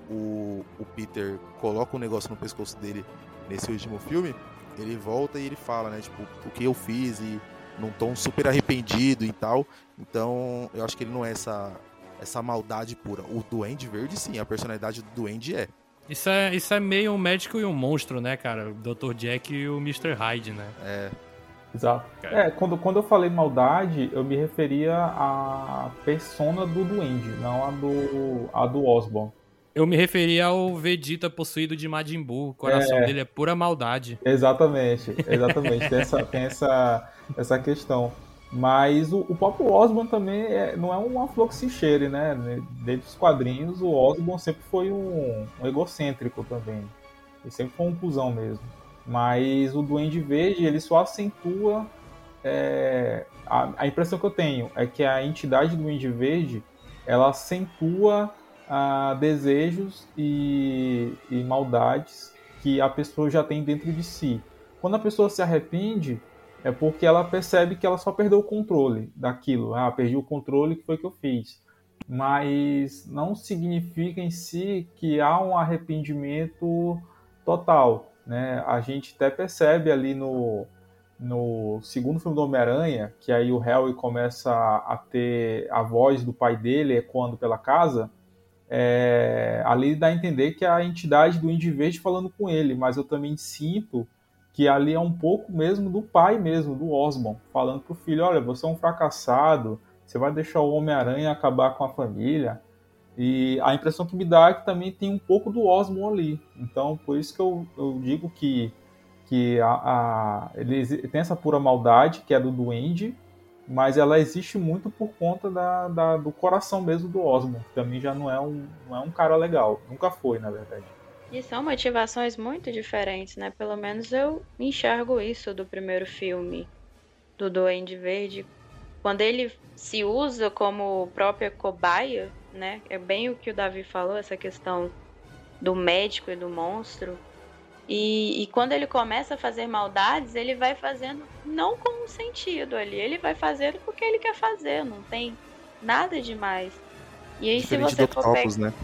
o, o Peter coloca um negócio no pescoço dele nesse último filme, ele volta e ele fala, né? Tipo, o que eu fiz e num tom super arrependido e tal. Então, eu acho que ele não é essa, essa maldade pura. O Duende Verde, sim, a personalidade do Duende é. Isso é, isso é meio um médico e um monstro, né, cara? O Dr. Jack e o Mr. Hyde, né? É. Exato. É, quando, quando eu falei maldade, eu me referia à persona do Duende, não a do, a do Osborn. Eu me referia ao Vegeta possuído de Majin Buu. O coração é, dele é pura maldade. Exatamente, exatamente. tem essa, tem essa, essa questão. Mas o, o próprio Osborn também é, não é uma flor que se cheire, né? Dentro dos quadrinhos, o Osborn sempre foi um, um egocêntrico também. Ele sempre foi um cuzão mesmo. Mas o Duende Verde ele só acentua. É, a, a, impressão que eu tenho é que a entidade do Duende Verde ela acentua a, desejos e, e maldades que a pessoa já tem dentro de si. Quando a pessoa se arrepende, é porque ela percebe que ela só perdeu o controle daquilo. Ah, perdi o controle, que foi que eu fiz? Mas não significa em si que há um arrependimento total. Né? A gente até percebe ali no, no segundo filme do Homem-Aranha, que aí o Harry começa a ter a voz do pai dele ecoando pela casa, é, ali dá a entender que é a entidade do Indy Verde falando com ele, mas eu também sinto que ali é um pouco mesmo do pai mesmo, do Osmond, falando pro filho, olha, você é um fracassado, você vai deixar o Homem-Aranha acabar com a família, e a impressão que me dá é que também tem um pouco do Osmo ali. Então, por isso que eu, eu digo que, que a, a, ele tem essa pura maldade, que é do Duende, mas ela existe muito por conta da, da, do coração mesmo do Osmo, que também já não é, um, não é um cara legal. Nunca foi, na verdade. E são motivações muito diferentes, né? Pelo menos eu enxergo isso do primeiro filme do Duende Verde. Quando ele se usa como própria cobaia né? É bem o que o Davi falou, essa questão do médico e do monstro. E, e, quando ele começa a fazer maldades, ele vai fazendo não com um sentido ali, ele vai fazendo porque ele quer fazer, não tem nada demais. E aí Diferente se você for Octopus, pegar... né?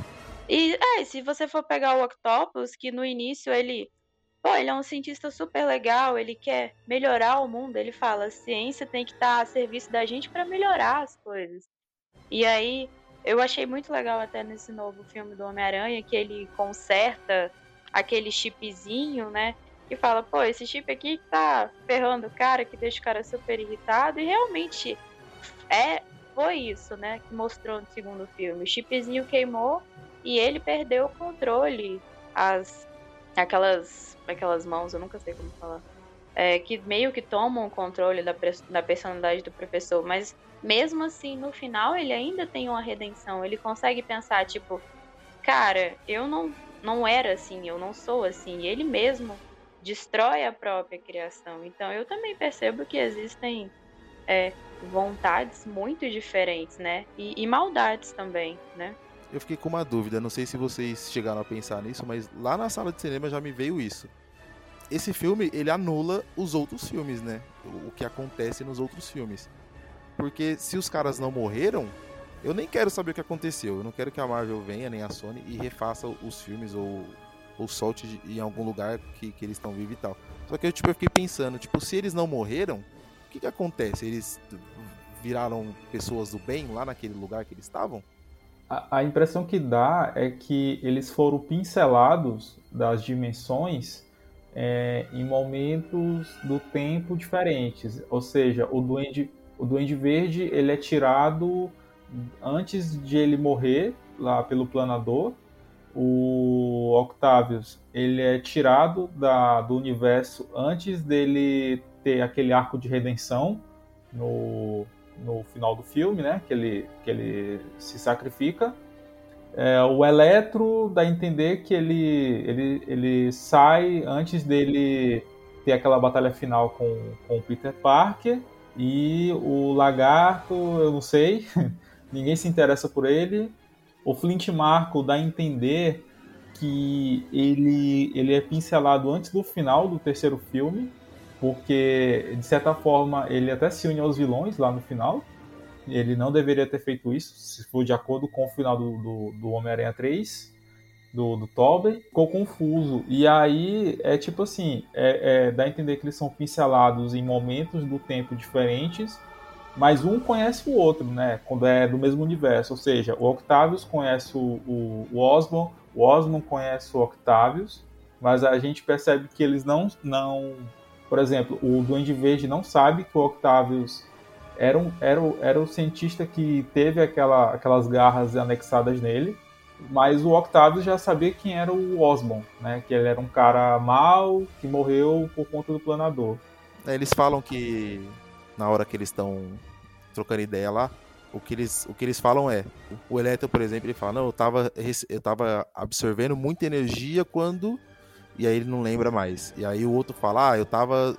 E é, se você for pegar o Octopus, que no início ele. Pô, ele é um cientista super legal, ele quer melhorar o mundo. Ele fala: a ciência tem que estar a serviço da gente para melhorar as coisas. E aí, eu achei muito legal até nesse novo filme do Homem-Aranha que ele conserta aquele chipzinho, né? E fala, pô, esse chip aqui tá ferrando o cara, que deixa o cara super irritado. E realmente é, foi isso, né? Que mostrou no segundo filme. O chipzinho queimou e ele perdeu o controle. As. aquelas. aquelas mãos, eu nunca sei como falar. É, que meio que tomam o controle da, da personalidade do professor, mas mesmo assim, no final, ele ainda tem uma redenção. Ele consegue pensar, tipo, cara, eu não, não era assim, eu não sou assim. E ele mesmo destrói a própria criação. Então, eu também percebo que existem é, vontades muito diferentes, né? E, e maldades também, né? Eu fiquei com uma dúvida, não sei se vocês chegaram a pensar nisso, mas lá na sala de cinema já me veio isso. Esse filme, ele anula os outros filmes, né? O que acontece nos outros filmes. Porque se os caras não morreram, eu nem quero saber o que aconteceu. Eu não quero que a Marvel venha, nem a Sony, e refaça os filmes ou, ou solte em algum lugar que, que eles estão vivos e tal. Só que eu, tipo, eu fiquei pensando, tipo, se eles não morreram, o que, que acontece? Eles viraram pessoas do bem lá naquele lugar que eles estavam? A, impressão que dá é que eles foram pincelados das dimensões é, em momentos do tempo diferentes. Ou seja, o Duende, o Duende Verde ele é tirado antes de ele morrer lá pelo planador. O Octavius ele é tirado da, do universo antes dele ter aquele arco de redenção no, no final do filme, né? Que ele, que ele se sacrifica. É, o Eletro dá a entender que ele, ele, ele sai antes dele ter aquela batalha final com, com o Peter Parker. E o Lagarto, eu não sei, *laughs* ninguém se interessa por ele. O Flint Marco dá a entender que ele, ele é pincelado antes do final do terceiro filme porque de certa forma ele até se une aos vilões lá no final. Ele não deveria ter feito isso, se for de acordo com o final do, do, do Homem-Aranha 3, do, do Tobey. Ficou confuso. E aí é tipo assim: é, é, dá a entender que eles são pincelados em momentos do tempo diferentes, mas um conhece o outro, né? Quando é do mesmo universo. Ou seja, o Octavius conhece o, o, o Osborn, o Osborn conhece o Octavius, mas a gente percebe que eles não, não por exemplo, o Duende Verde não sabe que o Octavius era, um, era, era o cientista que teve aquela, aquelas garras anexadas nele, mas o Octavius já sabia quem era o Osborn, né? Que ele era um cara mau que morreu por conta do planador. É, eles falam que na hora que eles estão trocando ideia lá, o que eles, o que eles falam é, o Electro, por exemplo, ele fala, não, eu tava, eu tava absorvendo muita energia quando e aí ele não lembra mais. E aí o outro fala, ah, eu tava,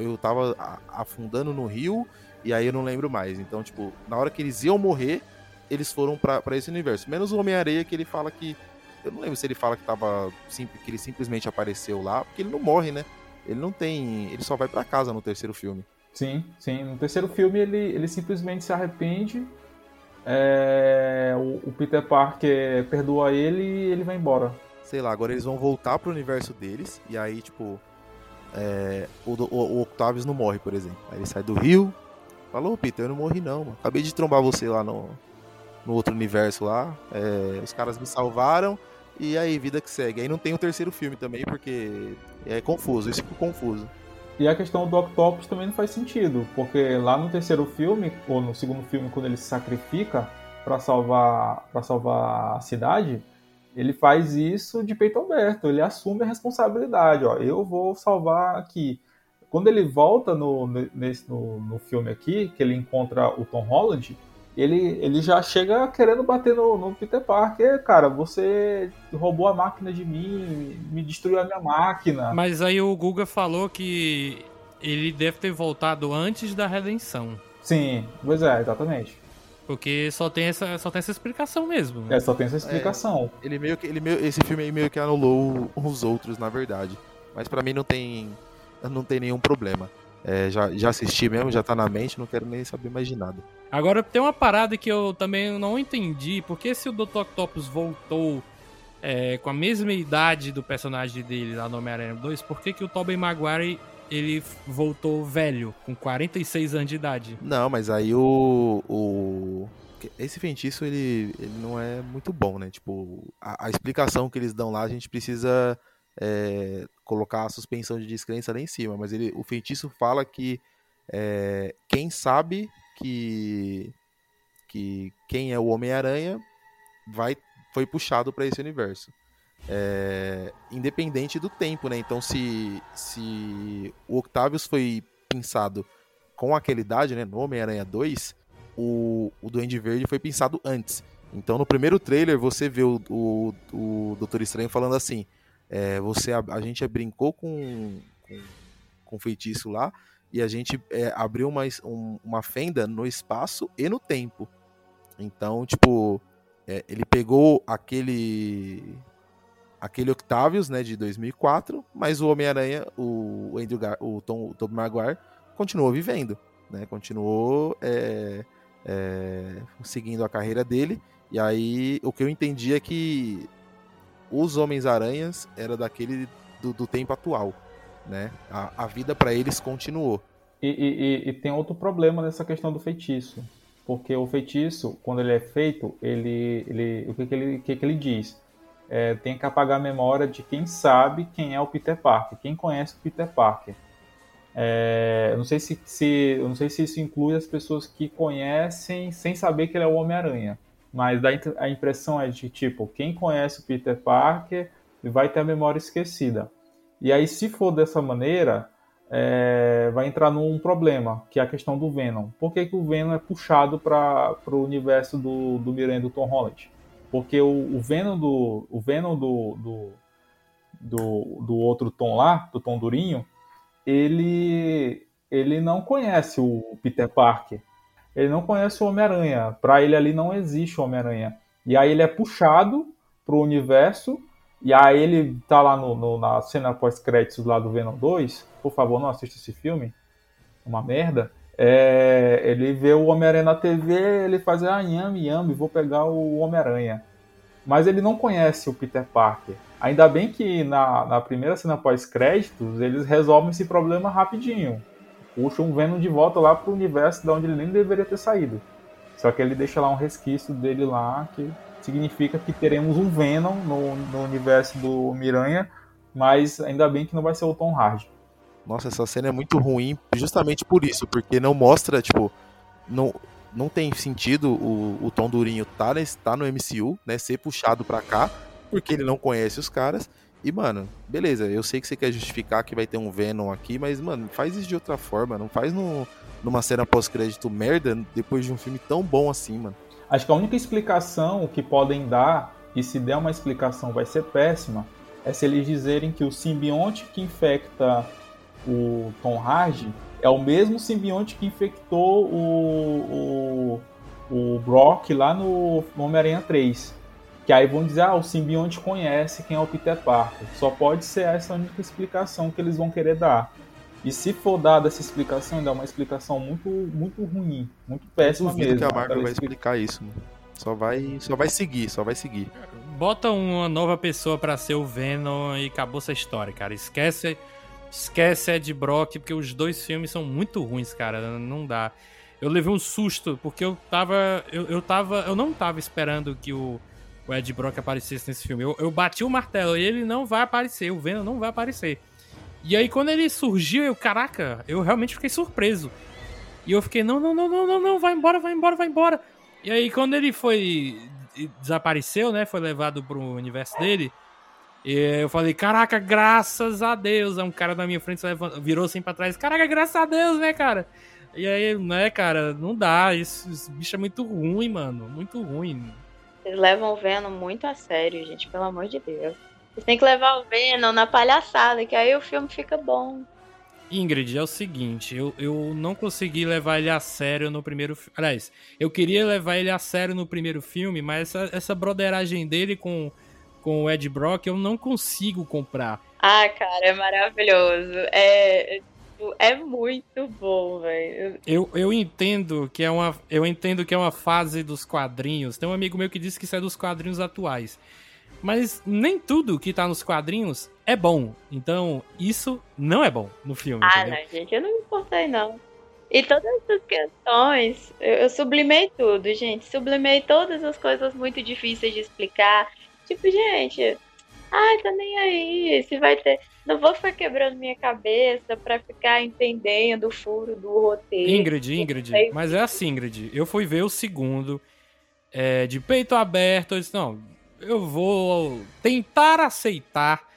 eu tava afundando no rio e aí eu não lembro mais. Então, tipo, na hora que eles iam morrer, eles foram para esse universo. Menos o Homem-Areia que ele fala que. Eu não lembro se ele fala que tava. que ele simplesmente apareceu lá, porque ele não morre, né? Ele não tem. Ele só vai para casa no terceiro filme. Sim, sim. No terceiro filme ele, ele simplesmente se arrepende. É, o Peter Parker perdoa ele e ele vai embora sei lá, agora eles vão voltar pro universo deles, e aí, tipo, é, o, o, o, Octavius não morre, por exemplo. Aí ele sai do rio, falou, Peter, eu não morri não, mano. Acabei de trombar você lá no, no outro universo lá, é, os caras me salvaram, e aí, vida que segue. Aí não tem o terceiro filme também, porque é confuso, isso ficou confuso. E a questão do Octopus também não faz sentido, porque lá no terceiro filme, ou no segundo filme, quando ele se sacrifica para salvar, pra salvar a cidade, ele faz isso de peito aberto, ele assume a responsabilidade, ó, eu vou salvar aqui. Quando ele volta no, nesse, no, no filme aqui, que ele encontra o Tom Holland, ele, ele já chega querendo bater no, no Peter Parker. Cara, você roubou a máquina de mim, me destruiu a minha máquina. Mas aí o Guga falou que ele deve ter voltado antes da redenção. Sim, pois é, exatamente. Porque só tem essa, só tem essa explicação mesmo. Né? É, só tem essa explicação. É, ele meio que, ele meio, esse filme aí meio que anulou os outros, na verdade. Mas para mim não tem, não tem nenhum problema. É, já, já assisti mesmo, já tá na mente, não quero nem saber mais de nada. Agora tem uma parada que eu também não entendi, porque se o Dr. Octopus voltou é, com a mesma idade do personagem dele lá no Homem-Aranha 2, por que, que o Tobey Maguire ele voltou velho, com 46 anos de idade? Não, mas aí o. o... Esse feitiço ele, ele não é muito bom, né? Tipo, a, a explicação que eles dão lá, a gente precisa é, colocar a suspensão de descrença lá em cima. Mas ele, o feitiço fala que é, quem sabe que, que quem é o Homem-Aranha vai foi puxado para esse universo. É, independente do tempo, né? Então, se, se o Octavius foi pensado com aquela idade, né? No Homem-Aranha 2, o, o Duende Verde foi pensado antes. Então, no primeiro trailer, você vê o, o, o Doutor Estranho falando assim: é, você, a, a, gente brincou com, com, com feitiço lá e a gente é, abriu uma, um, uma fenda no espaço e no tempo. Então, tipo, é, ele pegou aquele aquele Octavius, né, de 2004, mas o Homem-Aranha, o Andrew Gar o Tom, o Tobey Maguire, continuou vivendo, né, continuou é, é, seguindo a carreira dele. E aí o que eu entendi é que os Homens-Aranhas era daquele do, do, tempo atual, né? A, a vida para eles continuou. E, e, e, tem outro problema nessa questão do feitiço, porque o feitiço, quando ele é feito, ele, ele o que, que ele, que, que ele diz? É, tem que apagar a memória de quem sabe quem é o Peter Parker, quem conhece o Peter Parker. É, eu não sei se, se, eu não sei se isso inclui as pessoas que conhecem sem saber que ele é o Homem-Aranha, mas dá a impressão é de tipo quem conhece o Peter Parker vai ter a memória esquecida. E aí, se for dessa maneira, é, vai entrar num problema, que é a questão do Venom. Por que, que o Venom é puxado para o universo do, do Miranha do Tom Holland? Porque o, o Venom, do, o Venom do, do, do, do outro Tom lá, do Tom Durinho, ele, ele não conhece o Peter Parker. Ele não conhece o Homem-Aranha. Para ele ali não existe o Homem-Aranha. E aí ele é puxado para o universo e aí ele tá lá no, no na cena pós-créditos lá do Venom 2. Por favor, não assista esse filme. Uma merda. É, ele vê o Homem-Aranha na TV, ele faz, ah, yami, yami, vou pegar o Homem-Aranha. Mas ele não conhece o Peter Parker. Ainda bem que na, na primeira cena pós-créditos, eles resolvem esse problema rapidinho. Puxam o Venom de volta lá pro universo de onde ele nem deveria ter saído. Só que ele deixa lá um resquício dele lá que significa que teremos um Venom no, no universo do Miranha, mas ainda bem que não vai ser o Tom Hardy. Nossa, essa cena é muito ruim justamente por isso, porque não mostra, tipo, não, não tem sentido o, o Tom Durinho tá, tá no MCU, né, ser puxado pra cá, porque ele não conhece os caras. E, mano, beleza, eu sei que você quer justificar que vai ter um Venom aqui, mas, mano, faz isso de outra forma, não faz no, numa cena pós-crédito merda depois de um filme tão bom assim, mano. Acho que a única explicação que podem dar, e se der uma explicação vai ser péssima, é se eles dizerem que o simbionte que infecta o Tom Hardy é o mesmo simbionte que infectou o, o, o Brock lá no Homem-Aranha 3. Que aí vão dizer, ah, o simbionte conhece quem é o Peter Parker. Só pode ser essa a única explicação que eles vão querer dar. E se for dada essa explicação, ainda é uma explicação muito, muito ruim, muito péssima mesmo. que a Marvel vai explicar isso, mano. Só vai, só vai seguir, só vai seguir. Bota uma nova pessoa para ser o Venom e acabou essa história, cara. Esquece, esquece Ed Brock, porque os dois filmes são muito ruins, cara. Não dá. Eu levei um susto, porque eu tava. Eu, eu tava. Eu não tava esperando que o, o Ed Brock aparecesse nesse filme. Eu, eu bati o martelo e ele não vai aparecer. O Venom não vai aparecer. E aí, quando ele surgiu, eu, caraca, eu realmente fiquei surpreso. E eu fiquei, não, não, não, não, não, não, vai embora, vai embora, vai embora. E aí, quando ele foi. desapareceu, né? Foi levado pro universo dele. Eu falei, caraca, graças a Deus. É um cara na minha frente virou assim pra trás. Caraca, graças a Deus, né, cara? E aí, né, cara, não dá. Isso, esse bicho é muito ruim, mano. Muito ruim. Eles levam o Venom muito a sério, gente, pelo amor de Deus. Você tem que levar o Venom na palhaçada, que aí o filme fica bom. Ingrid, é o seguinte, eu, eu não consegui levar ele a sério no primeiro filme. Aliás, eu queria levar ele a sério no primeiro filme, mas essa, essa broderagem dele com, com o Ed Brock eu não consigo comprar. Ah, cara, é maravilhoso. É, é muito bom, velho. Eu, eu entendo que é uma eu entendo que é uma fase dos quadrinhos. Tem um amigo meu que disse que isso é dos quadrinhos atuais. Mas nem tudo que tá nos quadrinhos é bom. Então, isso não é bom no filme. Ah, entendeu? não, gente, eu não me importei, não. E todas essas questões, eu, eu sublimei tudo, gente. Sublimei todas as coisas muito difíceis de explicar. Tipo, gente, ai, tá nem aí. Se vai ter. Não vou ficar quebrando minha cabeça pra ficar entendendo o furo do roteiro. Ingrid, Ingrid, mas é assim, Ingrid. Eu fui ver o segundo é, de peito aberto. Eu disse, não, eu vou tentar aceitar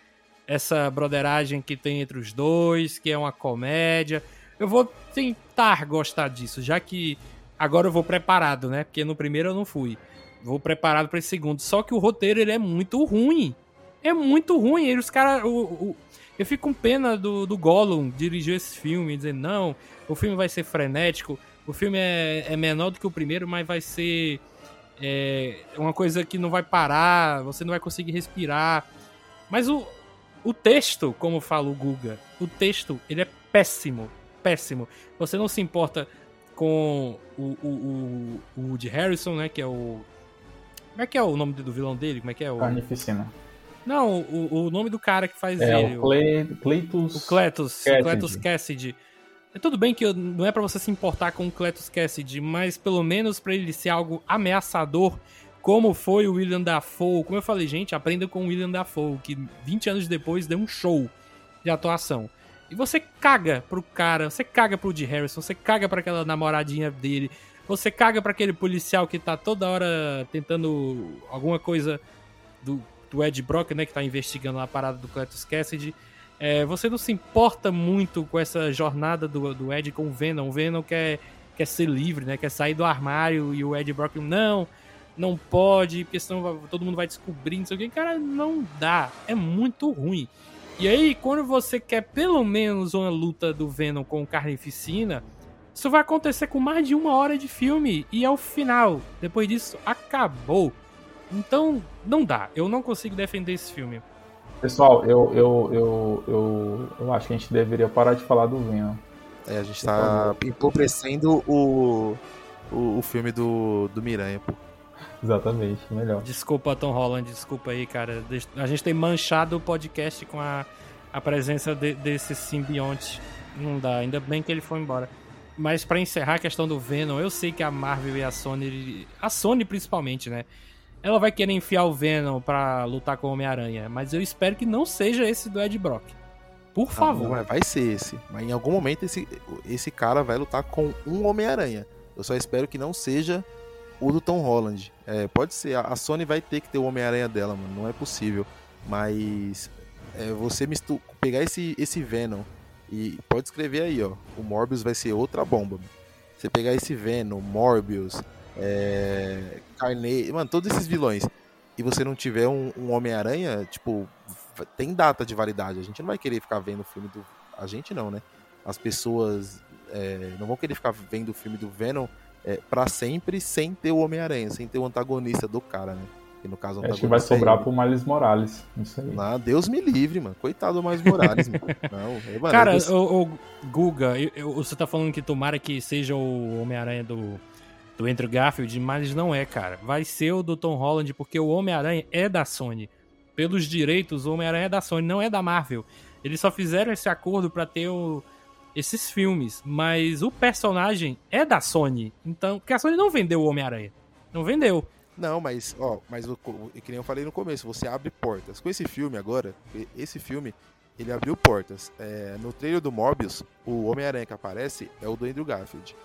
essa broderagem que tem entre os dois, que é uma comédia. Eu vou tentar gostar disso, já que agora eu vou preparado, né? Porque no primeiro eu não fui. Vou preparado para esse segundo. Só que o roteiro ele é muito ruim. É muito ruim. Ele, os caras. Eu fico com pena do, do Gollum dirigir esse filme, dizendo, não, o filme vai ser frenético, o filme é, é menor do que o primeiro, mas vai ser é, uma coisa que não vai parar, você não vai conseguir respirar. Mas o, o texto, como fala o Guga, o texto, ele é péssimo, péssimo. Você não se importa com o, o, o, o Woody Harrison, né, que é o... Como é que é o nome do vilão dele? Como é que é o... Carnificina. Não, o, o nome do cara que faz É, ele. o Cle... Cleitus... O Cletus, Cassidy. Cletus Cassidy. É tudo bem que não é pra você se importar com o Cletus Cassidy, mas pelo menos pra ele ser algo ameaçador, como foi o William Dafoe. Como eu falei, gente, aprenda com o William Dafoe, que 20 anos depois deu um show de atuação. E você caga pro cara, você caga pro Woody Harrison, você caga pra aquela namoradinha dele, você caga pra aquele policial que tá toda hora tentando alguma coisa do, do Ed Brock, né, que tá investigando a parada do Cletus Cassidy. É, você não se importa muito com essa jornada do, do Ed com o Venom. O Venom quer, quer ser livre, né? Quer sair do armário e o Ed Brock, não, não pode, porque senão todo mundo vai descobrir, não sei o que. Cara, não dá. É muito ruim. E aí, quando você quer pelo menos uma luta do Venom com Carnificina, isso vai acontecer com mais de uma hora de filme e é o final. Depois disso, acabou. Então, não dá. Eu não consigo defender esse filme. Pessoal, eu, eu, eu, eu, eu acho que a gente deveria parar de falar do Venom. É, a gente tá empobrecendo o, o, o filme do, do Miranha, pô. Exatamente, melhor. Desculpa, Tom Holland, desculpa aí, cara. A gente tem manchado o podcast com a, a presença de- desse simbionte. Não dá, ainda bem que ele foi embora. Mas pra encerrar a questão do Venom, eu sei que a Marvel e a Sony, a Sony principalmente, né? Ela vai querer enfiar o Venom pra lutar com o Homem-Aranha, mas eu espero que não seja esse do Ed Brock. Por Não, favor. não é, vai ser esse. Mas em algum momento esse, esse cara vai lutar com um Homem-Aranha. Eu só espero que não seja o do Tom Holland. É, pode ser, a a Sony vai ter que ter o Homem-Aranha dela, mano. Não é possível. Mas é, você mistu pegar esse, esse Venom e pode escrever aí, ó. O Morbius vai ser outra bomba. Você pegar esse Venom, Morbius, é, mano, todos esses vilões e você não tiver um, um Homem-Aranha, tipo, tem data de validade. A gente não vai querer ficar vendo o filme do. A gente não, né? As pessoas é, não vão querer ficar vendo o filme do Venom é, para sempre sem ter o Homem-Aranha, sem ter o antagonista do cara, né? Que no caso o Acho que vai é sobrar ele. pro Miles Morales. Isso aí. Ah, Deus me livre, mano. Coitado do Miles Morales, mano. *laughs* Não, é, mano, Cara, eu- o, Guga, eu- eu- você tá falando que tomara que seja o Homem-Aranha do, do Andrew Garfield, mas não é, cara. Vai ser o do Tom Holland, porque o Homem-Aranha é da Sony. Pelos direitos, o Homem-Aranha é da Sony, não é da Marvel. Eles só fizeram esse acordo pra ter o- esses filmes, mas o personagem é da Sony. Então, porque a Sony não vendeu o Homem-Aranha. Não vendeu. Não, mas, ó, mas o, que nem eu falei no começo, você abre portas. Com esse filme agora, esse filme, ele abriu portas. É, no trailer do Morbius, o Homem-Aranha que aparece é o do Andrew Garfield.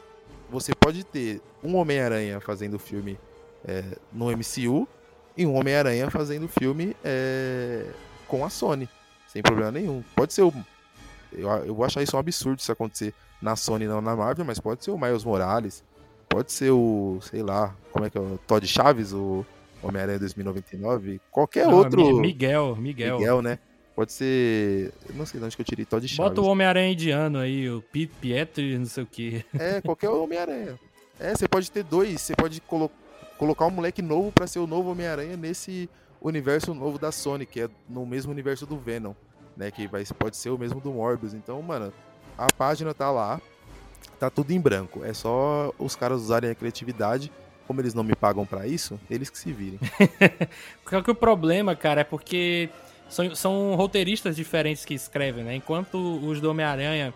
Você pode ter um Homem-Aranha fazendo filme é, no MCU e um Homem-Aranha fazendo filme é, com a Sony, sem problema nenhum. Pode ser o. Eu, eu vou achar isso um absurdo se acontecer na Sony, não na Marvel, mas pode ser o Miles Morales, pode ser o, sei lá, como é que é o Todd Chaves, o Homem-Aranha 2099, qualquer Não, outro Mi- Miguel, Miguel. Miguel, né? Pode ser, eu não sei de onde que eu tirei Todd Chaves. Bota o Homem-Aranha indiano aí, o Pete Pietri, não sei o que. É, qualquer Homem-Aranha. É, você pode ter dois, você pode colo colocar um moleque novo pra ser o novo Homem-Aranha nesse universo novo da Sony, que é no mesmo universo do Venom, né? Que vai, pode ser o mesmo do Morbius. Então, mano, a página tá lá, tá tudo em branco. É só os caras usarem a criatividade como eles não me pagam pra isso, eles que se virem. *laughs* Porque que o problema, cara, é porque são, são roteiristas diferentes que escrevem, né? Enquanto os do Homem-Aranha,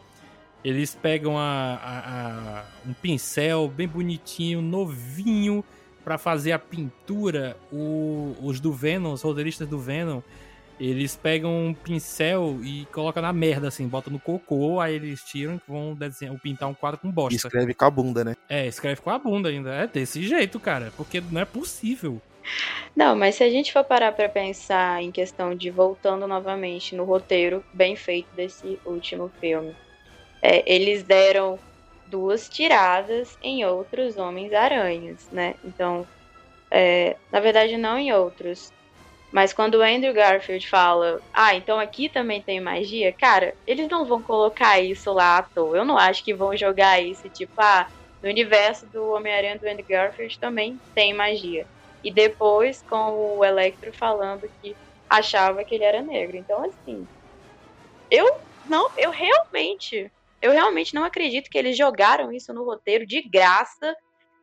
eles pegam a, a- a- um pincel bem bonitinho, novinho, pra fazer a pintura, o- os do Venom, os roteiristas do Venom, eles pegam um pincel e colocam na merda, assim, botam no cocô, aí eles tiram e vão desenhar, pintar um quadro com E bosta. escreve com a bunda, né? É, escreve com a bunda ainda. É desse jeito, cara. Porque não é possível. Não, mas se a gente for parar pra pensar em questão de voltando novamente no roteiro bem feito desse último filme, é, eles deram duas tiradas em outros Homens-Aranhas, né? Então, é, na verdade, não em outros. Mas quando o Andrew Garfield fala, ah, então aqui também tem magia, cara, eles não vão colocar isso lá à toa. Eu não acho que vão jogar isso, tipo, ah, no universo do Homem-Aranha do Andrew Garfield também tem magia. E depois com o Electro falando que achava que ele era negro. Então, assim, eu não, eu realmente, eu realmente não acredito que eles jogaram isso no roteiro de graça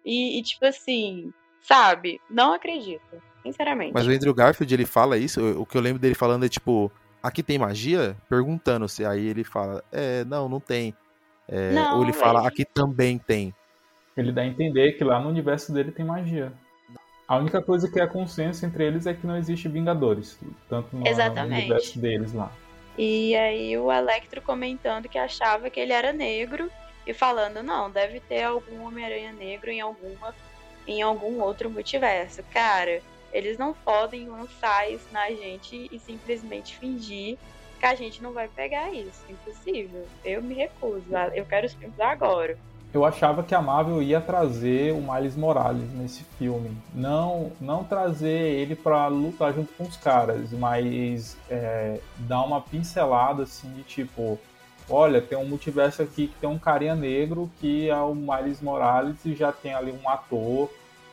e, e, tipo assim, sabe? Não acredito, sinceramente. Mas o Andrew Garfield, ele fala isso, o que eu lembro dele falando é tipo, aqui tem magia? Perguntando se aí ele fala, é, não, não tem. É, Não, ou ele fala, aqui também tem. Ele dá a entender que lá no universo dele tem magia. A única coisa que é consenso entre eles é que não existe Vingadores. Tanto no, no Exatamente. universo deles lá. E aí o Electro comentando que achava que ele era negro e falando, não, deve ter algum Homem-Aranha negro em alguma em algum outro multiverso. Cara, eles não podem lançar isso na gente e simplesmente fingir que a gente não vai pegar isso. Impossível. Eu me recuso. Eu quero os filmes agora. Eu achava que a Marvel ia trazer o Miles Morales nesse filme. Não, não trazer ele pra lutar junto com os caras, mas é, dar uma pincelada assim de tipo, olha, tem um multiverso aqui que tem um carinha negro que é o Miles Morales e já tem ali um ator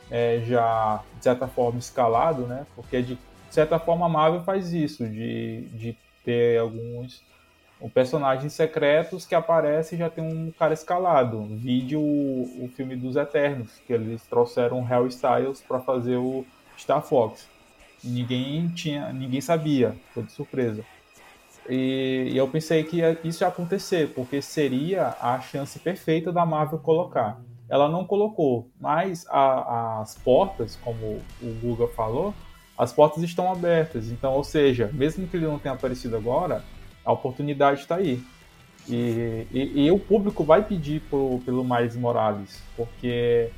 é, já de certa forma escalado, né? Porque de certa forma a Marvel faz isso de, de ter alguns um personagens secretos que aparece e já tem um cara escalado. Vídeo o, filme dos Eternos, que eles trouxeram Harry Styles para fazer o Star Fox. Ninguém tinha, ninguém sabia, foi de surpresa. E, e eu pensei que isso ia acontecer, porque seria a chance perfeita da Marvel colocar. Ela não colocou, mas a- as portas, como o Guga falou, as portas estão abertas. Então, ou seja, mesmo que ele não tenha aparecido agora, a oportunidade está aí. E, e- e o público vai pedir pelo Miles Morales, porque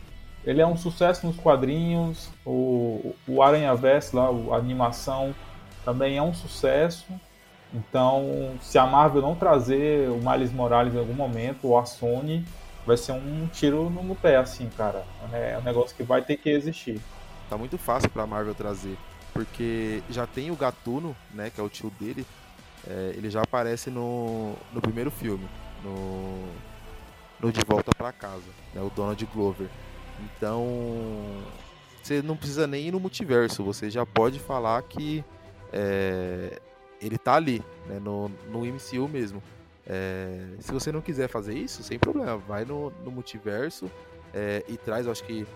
ele é um sucesso nos quadrinhos, o, o Aranha Verso lá, a animação também é um sucesso. Então, se a Marvel não trazer o Miles Morales em algum momento, ou a Sony, vai ser um tiro no, pé, assim, cara. É um negócio que vai ter que existir. Tá muito fácil pra Marvel trazer. Porque já tem o Gatuno, né, que é o tio dele. é, ele já aparece no, no primeiro filme, no, no De Volta pra Casa, né, o Donald Glover. Então, você não precisa nem ir no multiverso, você já pode falar que é, ele tá ali, né, no, no MCU mesmo. É, se você não quiser fazer isso, sem problema, vai no, no multiverso é, e traz, eu acho que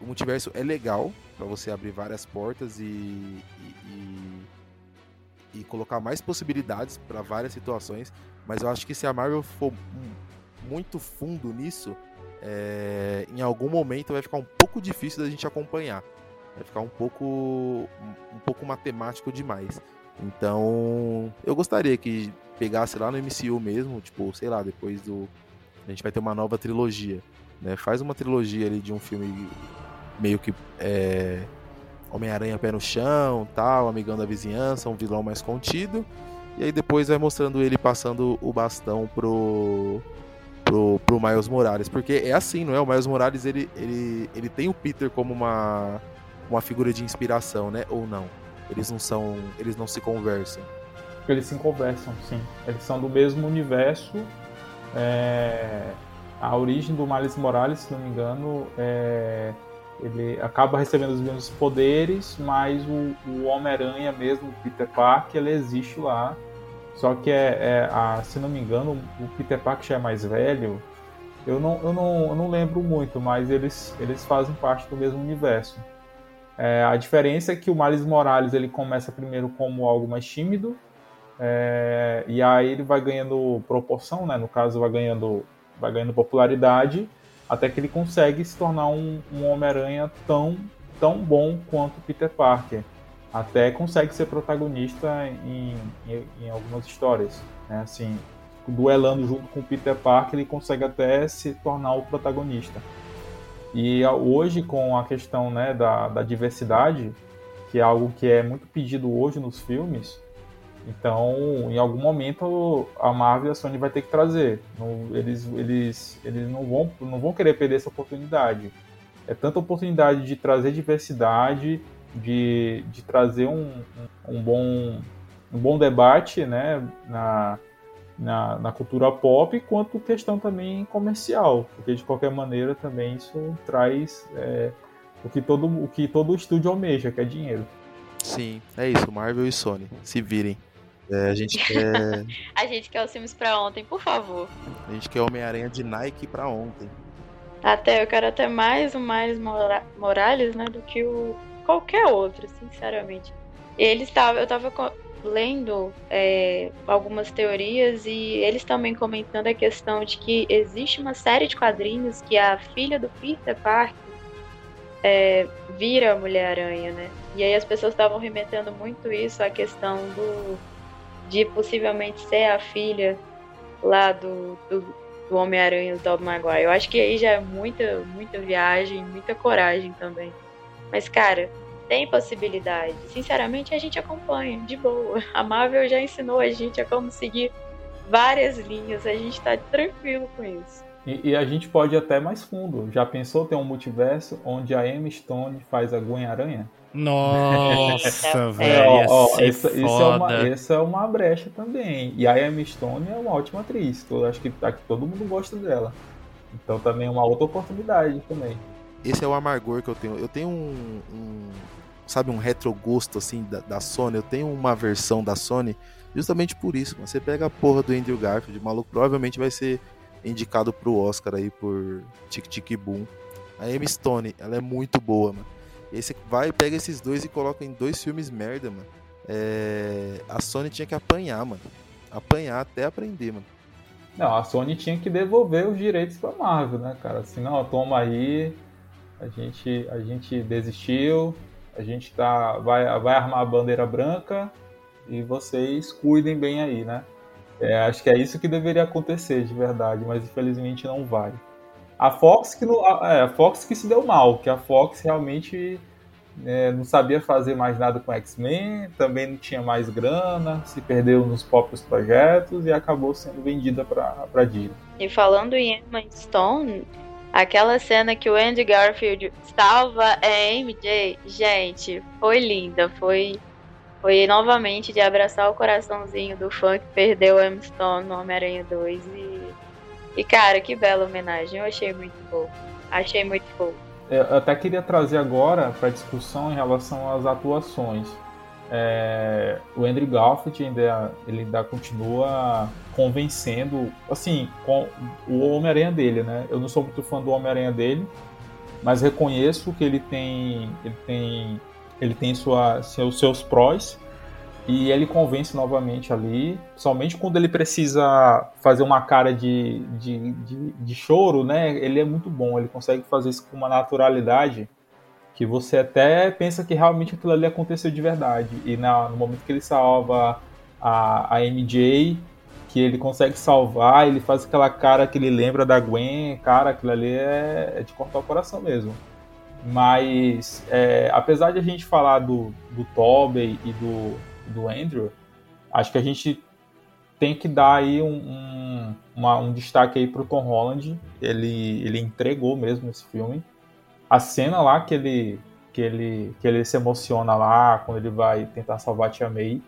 o multiverso é legal para você abrir várias portas e, e, e- e colocar mais possibilidades para várias situações. Mas eu acho que se a Marvel for mu- muito fundo nisso, é, em algum momento vai ficar um pouco difícil da gente acompanhar. Vai ficar um pouco um pouco matemático demais. Então, eu gostaria que pegasse lá no MCU mesmo, tipo, sei lá, depois do a gente vai ter uma nova trilogia, né? Faz uma trilogia ali de um filme meio que é, Homem-Aranha pé no chão, tal, amigão da vizinhança, um vilão mais contido. E aí depois vai mostrando ele passando o bastão pro, pro, pro Miles Morales. Porque é assim, não é? O Miles Morales, ele, ele, ele tem o Peter como uma, uma figura de inspiração, né? Ou não? Eles não são. Eles não se conversam. Eles se conversam, sim. Eles são do mesmo universo. É, A origem do Miles Morales, se não me engano, é... ele acaba recebendo os mesmos poderes, mas o, o Homem-Aranha mesmo, o Peter Parker, ele existe lá. Só que, é, é a, se não me engano, o Peter Parker já é mais velho. Eu não, eu não, eu não lembro muito, mas eles, eles fazem parte do mesmo universo. É, a diferença é que o Miles Morales ele começa primeiro como algo mais tímido, é, e aí ele vai ganhando proporção, né? No caso, vai ganhando, vai ganhando popularidade, até que ele consegue se tornar um, um Homem-Aranha tão, tão bom quanto Peter Parker. Até consegue ser protagonista em, em, em algumas histórias. Né? Assim, duelando junto com Peter Parker, ele consegue até se tornar o protagonista. E hoje, com a questão né, da, da diversidade, que é algo que é muito pedido hoje nos filmes, então, em algum momento, a Marvel e a Sony vai ter que trazer. eles, eles, eles não, vão, não vão querer perder essa oportunidade. É tanta oportunidade de trazer diversidade, de, de trazer um, um, bom, um bom debate né, na, na, na, cultura pop, quanto questão também comercial, porque de qualquer maneira também isso traz é, o, que todo, o que todo estúdio almeja, que é dinheiro. Sim, é isso, Marvel e Sony, se virem. É, a gente *laughs* quer. a gente quer os filmes pra ontem, por favor. A gente quer Homem-Aranha de Nike pra ontem. Até, eu quero até mais o Miles Morales, né, do que o qualquer outro, sinceramente. Eles tava, eu tava lendo é, algumas teorias e eles também comentando a questão de que existe uma série de quadrinhos que a filha do Peter Parker é, vira a Mulher-Aranha, né? E aí as pessoas estavam remetendo muito isso à questão do de possivelmente ser a filha lá do, do, do Homem-Aranha do Tobey Maguire. Eu acho que aí já é muita, muita viagem, muita coragem também. Mas, cara, tem possibilidade. Sinceramente, a gente acompanha, de boa. A Marvel já ensinou a gente a como seguir várias linhas, a gente tá tranquilo com isso. E, e, a gente pode ir até mais fundo. Já pensou ter um multiverso onde a Emma Stone faz a Gwen Aranha? Nossa, velho. É, essa, isso é uma, essa é uma brecha também. E a Emma Stone é uma ótima atriz. Eu acho que aqui todo mundo gosta dela. Então também é uma outra oportunidade também. Esse é o amargor que eu tenho. Eu tenho um, um sabe, um retrogosto assim da, da, Sony. Eu tenho uma versão da Sony justamente por isso. Você pega a porra do Andrew Garfield, o maluco provavelmente vai ser indicado pro Oscar aí por Tic Tic Boom. A Emma Stone, ela é muito boa, mano. E aí você vai, pega esses dois e coloca em dois filmes merda, mano. É... A Sony tinha que apanhar, mano. Apanhar até aprender, mano. Não, a Sony tinha que devolver os direitos pra Marvel, né, cara? Assim, não, toma aí, a gente, a gente desistiu, a gente tá, vai, vai armar a bandeira branca e vocês cuidem bem aí, né? É, acho que é isso que deveria acontecer de verdade, mas infelizmente não vai. A Fox que, não, é, a Fox que se deu mal, que a Fox realmente é, não sabia fazer mais nada com X-Men, também não tinha mais grana, se perdeu nos próprios projetos e acabou sendo vendida para Disney. E falando em Emma Stone, aquela cena que o Andy Garfield salva a MJ, gente, foi linda, foi foi novamente de abraçar o coraçãozinho do fã que perdeu Emma Stone no Homem-Aranha 2 e e, cara, que bela homenagem. Eu achei muito fofo. Achei muito fofo. Eu até queria trazer agora para discussão em relação às atuações. É, o Andrew Garfield ainda, ele ainda continua convencendo, assim, com o Homem-Aranha dele, né? Eu não sou muito fã do Homem-Aranha dele, mas reconheço que ele tem, ele tem, ele tem sua, seus, seus prós e ele convence novamente ali, somente quando ele precisa fazer uma cara de, de, de, de, choro, né? Ele é muito bom, ele consegue fazer isso com uma naturalidade que você até pensa que realmente aquilo ali aconteceu de verdade. E na, no momento que ele salva a, a MJ, que ele consegue salvar, ele faz aquela cara que ele lembra da Gwen, cara, aquilo ali é, é de cortar o coração mesmo. Mas, é, apesar de a gente falar do, do Tobey e do, do Andrew, acho que a gente tem que dar aí um, um, uma, um destaque aí pro Tom Holland. Ele, ele entregou mesmo esse filme. A cena lá que ele, que ele, que ele se emociona lá quando ele vai tentar salvar a Tia May,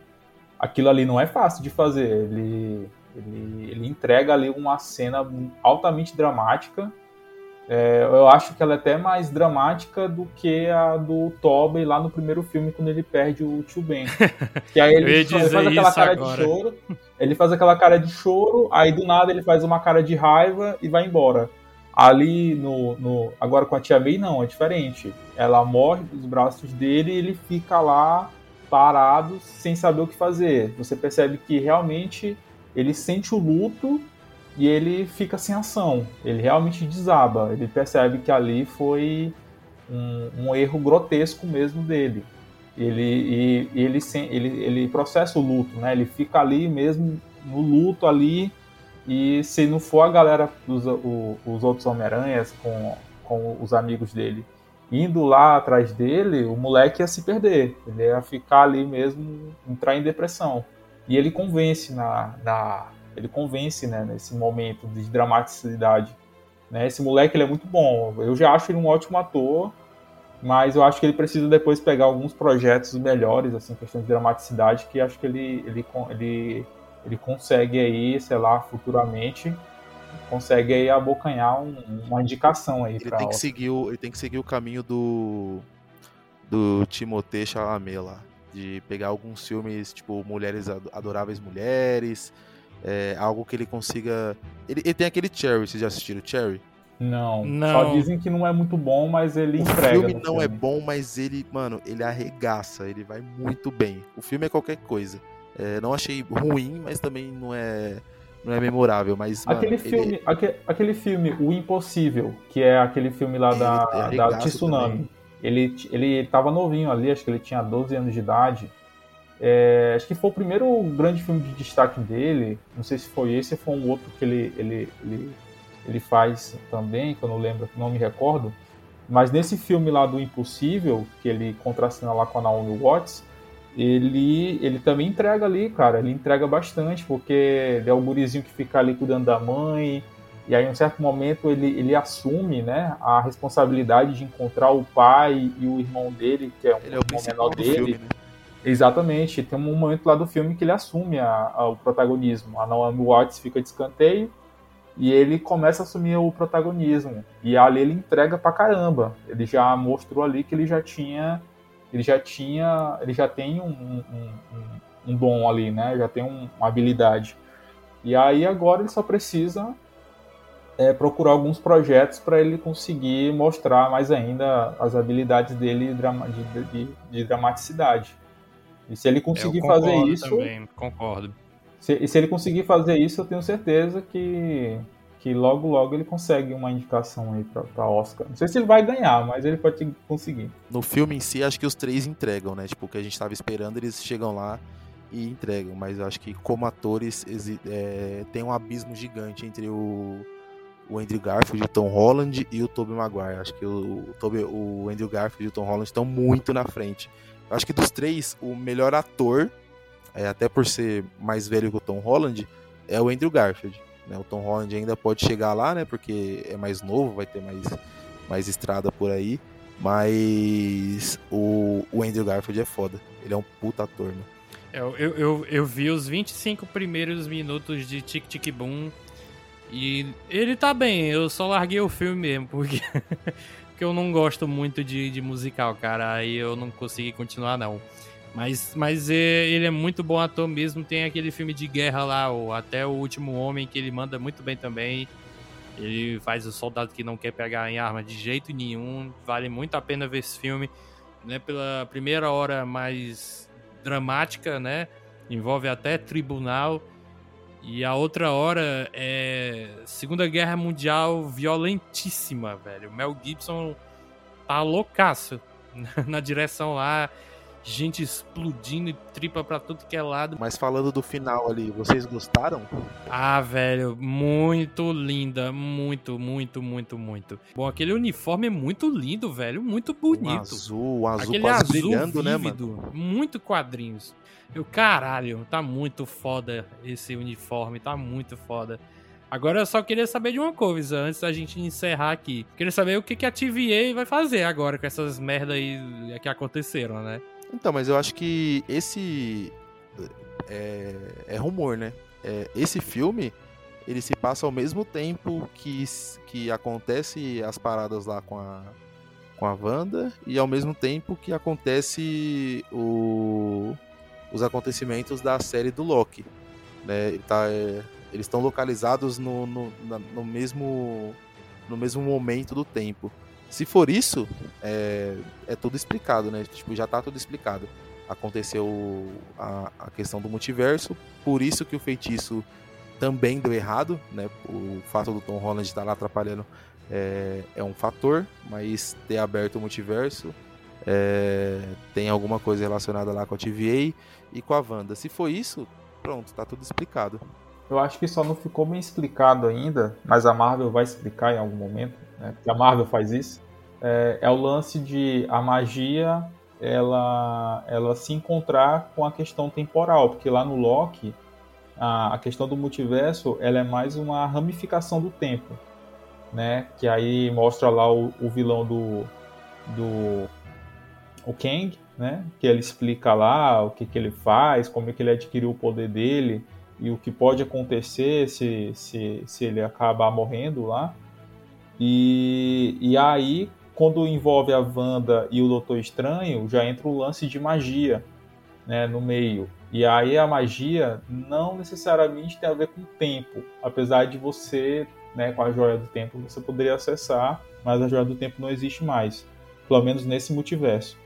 aquilo ali não é fácil de fazer. Ele, ele, ele entrega ali uma cena altamente dramática é, eu acho que ela é até mais dramática do que a do Tobey lá no primeiro filme, quando ele perde o tio Ben. *laughs* Que aí ele, ele faz aquela cara agora. de choro. Ele faz aquela cara de choro, aí do nada ele faz uma cara de raiva e vai embora. Ali no, no. Agora com a Tia May, não, é diferente. Ela morre dos braços dele e ele fica lá parado, sem saber o que fazer. Você percebe que realmente ele sente o luto e ele fica sem ação. Ele realmente desaba. Ele percebe que ali foi um, um erro grotesco mesmo dele. Ele, e, ele, ele, ele processa o luto, né? Ele fica ali mesmo no luto ali e se não for a galera, os, os outros Homem-Aranhas com, com os amigos dele indo lá atrás dele, o moleque ia se perder. Ele ia ficar ali mesmo, entrar em depressão. E ele convence na, na ele convence, né, nesse momento de dramaticidade. Né? Esse moleque ele é muito bom. Eu já acho ele um ótimo ator, mas eu acho que ele precisa depois pegar alguns projetos melhores, assim, questão de dramaticidade, que acho que ele, ele, ele, ele consegue aí, sei lá, futuramente consegue aí abocanhar um, uma indicação aí ele tem que seguir o, ele tem que seguir o caminho do do Timothée Chalamet lá de pegar alguns filmes tipo Mulheres Adoráveis Mulheres é, algo que ele consiga ele, ele tem aquele Cherry vocês já assistiram Cherry não, não, só dizem que não é muito bom, mas ele o entrega. O filme não filme. é bom, mas ele, mano, ele arregaça, ele vai muito bem. O filme é qualquer coisa. É, não achei ruim, mas também não é não é memorável, mas. Aquele, mano, filme, ele... aquele, aquele filme, O Impossível, que é aquele filme lá da, é da Tsunami. Ele, ele tava novinho ali, acho que ele tinha 12 anos de idade. É, acho que foi o primeiro grande filme de destaque dele. Não sei se foi esse ou foi um outro que ele, ele, ele, ele faz também, que eu não lembro, não me recordo. Mas nesse filme lá do Impossível, que ele contracena lá com a Naomi Watts, ele, ele também entrega ali, cara. Ele entrega bastante, porque ele é o gurizinho que fica ali cuidando da mãe. E aí, em um certo momento, ele, ele assume né, a responsabilidade de encontrar o pai e o irmão dele, que é um ele é o menor dele. Filme, né? Exatamente. Tem um momento lá do filme que ele assume a, a, o protagonismo. A Naomi Watts fica de escanteio e ele começa a assumir o protagonismo. E ali ele entrega pra caramba. Ele já mostrou ali que ele já tinha ele já tinha, ele já tem um, um, um, um dom ali, né? Já tem um, uma habilidade. E aí agora ele só precisa é, procurar alguns projetos para ele conseguir mostrar mais ainda as habilidades dele de, de, de dramaticidade. E se ele conseguir fazer isso, também, concordo. Se, se ele conseguir fazer isso, eu tenho certeza que que logo logo ele consegue uma indicação aí pra, Oscar. Não sei se ele vai ganhar, mas ele pode conseguir. No filme em si, acho que os três entregam, né? Tipo, o que a gente tava esperando, eles chegam lá e entregam. Mas eu acho que como atores é, tem um abismo gigante entre o, o Andrew Garfield, o Tom Holland e o Tobey Maguire. Acho que o, o, Tobey, o Andrew Garfield e o Tom Holland estão muito na frente. Acho que dos três, o melhor ator, é, até por ser mais velho que o Tom Holland, é o Andrew Garfield. Né? O Tom Holland ainda pode chegar lá, né? Porque é mais novo, vai ter mais, mais estrada por aí. Mas o, o Andrew Garfield é foda. Ele é um puta ator, né? Eu, eu, eu, eu vi os 25 primeiros minutos de Tic Tic Boom e ele tá bem, eu só larguei o filme mesmo, porque, *laughs* porque eu não gosto muito de, de musical, cara. Aí eu não consegui continuar, não. Mas, mas ele é muito bom ator mesmo. Tem aquele filme de guerra lá, o Até o Último Homem, que ele manda muito bem também. Ele faz o soldado que não quer pegar em arma de jeito nenhum. Vale muito a pena ver esse filme. Né? Pela primeira hora mais dramática, né? Envolve até tribunal. E a outra hora é Segunda Guerra Mundial violentíssima, velho. O Mel Gibson tá loucaço *laughs* na direção lá gente explodindo e tripa pra tudo que é lado. Mas falando do final ali, vocês gostaram? Ah, velho, muito linda, muito, muito, muito, muito. Bom, aquele uniforme é muito lindo, velho, muito bonito. Um azul, um azul aquele quase azul brilhando, vívido, né, mano? Muito quadrinhos. Eu, caralho, tá muito foda esse uniforme, tá muito foda. Agora eu só queria saber de uma coisa, antes da gente encerrar aqui. Queria saber o que, que a TVA vai fazer agora com essas merda aí que aconteceram, né? Então, mas eu acho que esse é, é rumor, né? É, esse filme ele se passa ao mesmo tempo que, que acontece as paradas lá com a com a Wanda e ao mesmo tempo que acontece o, os acontecimentos da série do Loki. Né? Tá, é, eles estão localizados no, no, no mesmo no mesmo momento do tempo. Se for isso, é, é tudo explicado, né? Tipo, já tá tudo explicado. Aconteceu a, a questão do multiverso, por isso que o feitiço também deu errado, né? O fato do Tom Holland estar lá atrapalhando é, é um fator, mas ter aberto o multiverso é, tem alguma coisa relacionada lá com a TVA e com a Wanda. Se for isso, pronto, tá tudo explicado. Eu acho que só não ficou bem explicado ainda, mas a Marvel vai explicar em algum momento, né? Porque a Marvel faz isso. É, é, o lance de a magia ela, ela se encontrar com a questão temporal, porque lá no Loki a, a questão do multiverso ela é mais uma ramificação do tempo, né? Que aí mostra lá o, o vilão do, do o Kang, né? Que ele explica lá o que, que ele faz, como é que ele adquiriu o poder dele e o que pode acontecer se, se, se ele acabar morrendo lá. E, e aí, quando envolve a Wanda e o Doutor Estranho, já entra o lance de magia né, no meio. E aí a magia não necessariamente tem a ver com o tempo, apesar de você, né, com a joia do tempo, você poderia acessar, mas a joia do tempo não existe mais, pelo menos nesse multiverso.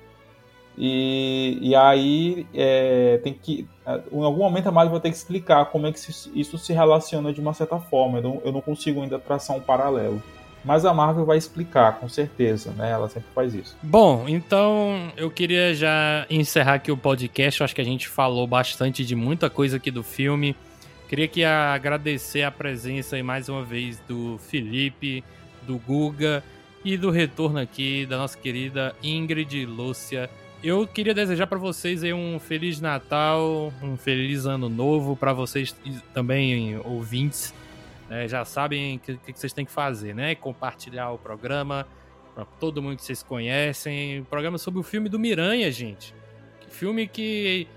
E, e aí é, tem que. Em algum momento a Marvel vai ter que explicar como é que isso se relaciona de uma certa forma. Eu não, eu não consigo ainda traçar um paralelo. Mas a Marvel vai explicar, com certeza, né? Ela sempre faz isso. Bom, então eu queria já encerrar aqui o podcast. Eu acho que a gente falou bastante de muita coisa aqui do filme. Queria que agradecer a presença aí mais uma vez do Felipe, do Guga e do retorno aqui da nossa querida Ingrid Lúcia eu queria desejar para vocês aí um feliz Natal, um feliz ano novo para vocês também ouvintes. Né, já sabem o que, que, vocês têm que fazer, né? Compartilhar o programa para todo mundo que vocês conhecem. Programa sobre o filme do Miranha, gente. Filme que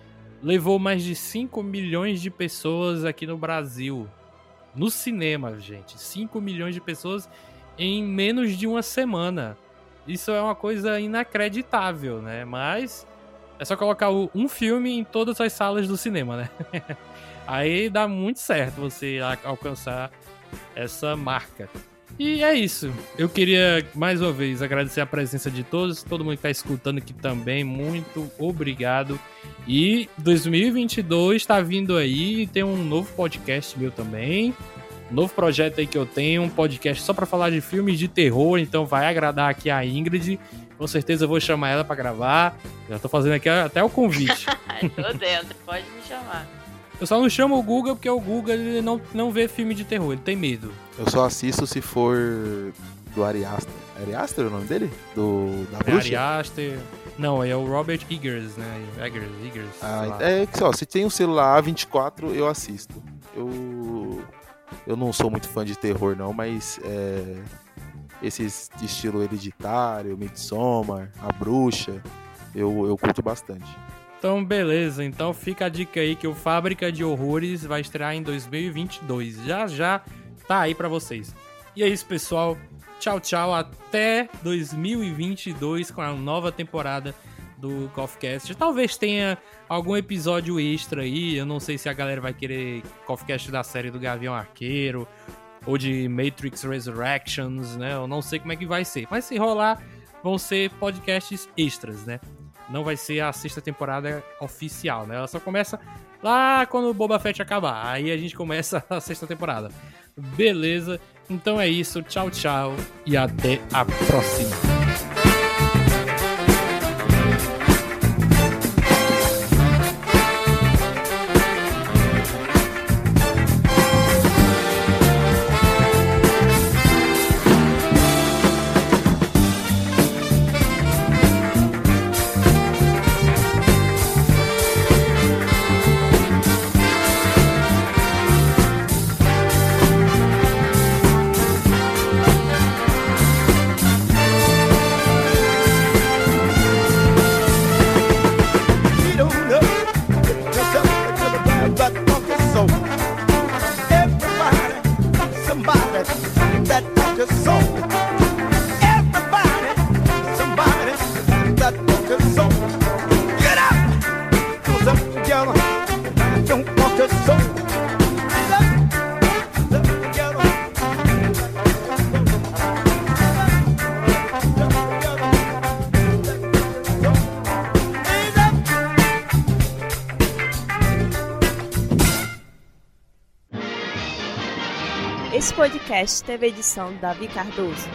levou mais de 5 milhões de pessoas aqui no Brasil. No cinema, gente. 5 milhões de pessoas em menos de uma semana. Isso é uma coisa inacreditável, né? Mas é só colocar um filme em todas as salas do cinema, né? *laughs* Aí dá muito certo você alcançar essa marca. E é isso. Eu queria mais uma vez agradecer a presença de todos, todo mundo que está escutando aqui também. Muito obrigado. E 2022 está vindo aí, tem um novo podcast meu também novo projeto aí que eu tenho, um podcast só para falar de filmes de terror, então vai agradar aqui a Ingrid. Com certeza eu vou chamar ela para gravar. Já tô fazendo aqui até o convite. *laughs* tô dentro, pode me chamar. Eu só não chamo o Google porque o Google ele não, não vê filme de terror, ele tem medo. Eu só assisto se for do Ari Aster. Ari Aster é o nome dele? Do, da é Ari Aster. Não, é o Robert Eggers, né? Eggers, Eggers. Ah, é que só, se tem um celular A24, eu assisto. Eu eu não sou muito fã de terror, não, mas é, esse estilo hereditário, Midsommar, A Bruxa, eu, eu curto bastante. Então, beleza. Então fica a dica aí que o Fábrica de Horrores vai estrear em 2022. Já já tá aí para vocês. E é isso, pessoal. Tchau, tchau. Até 2022 com a nova temporada do CoffeeCast. Talvez tenha algum episódio extra aí. Eu não sei se a galera vai querer CoffeeCast da série do Gavião Arqueiro ou de Matrix Resurrections, né? Eu não sei como é que vai ser. Mas se rolar, vão ser podcasts extras, né? Não vai ser a sexta temporada oficial, né? Ela só começa lá quando o Boba Fett acabar. Aí a gente começa *laughs* a sexta temporada. Beleza? Então é isso. Tchau, tchau. E até a próxima. Podcast teve edição Davi Cardoso.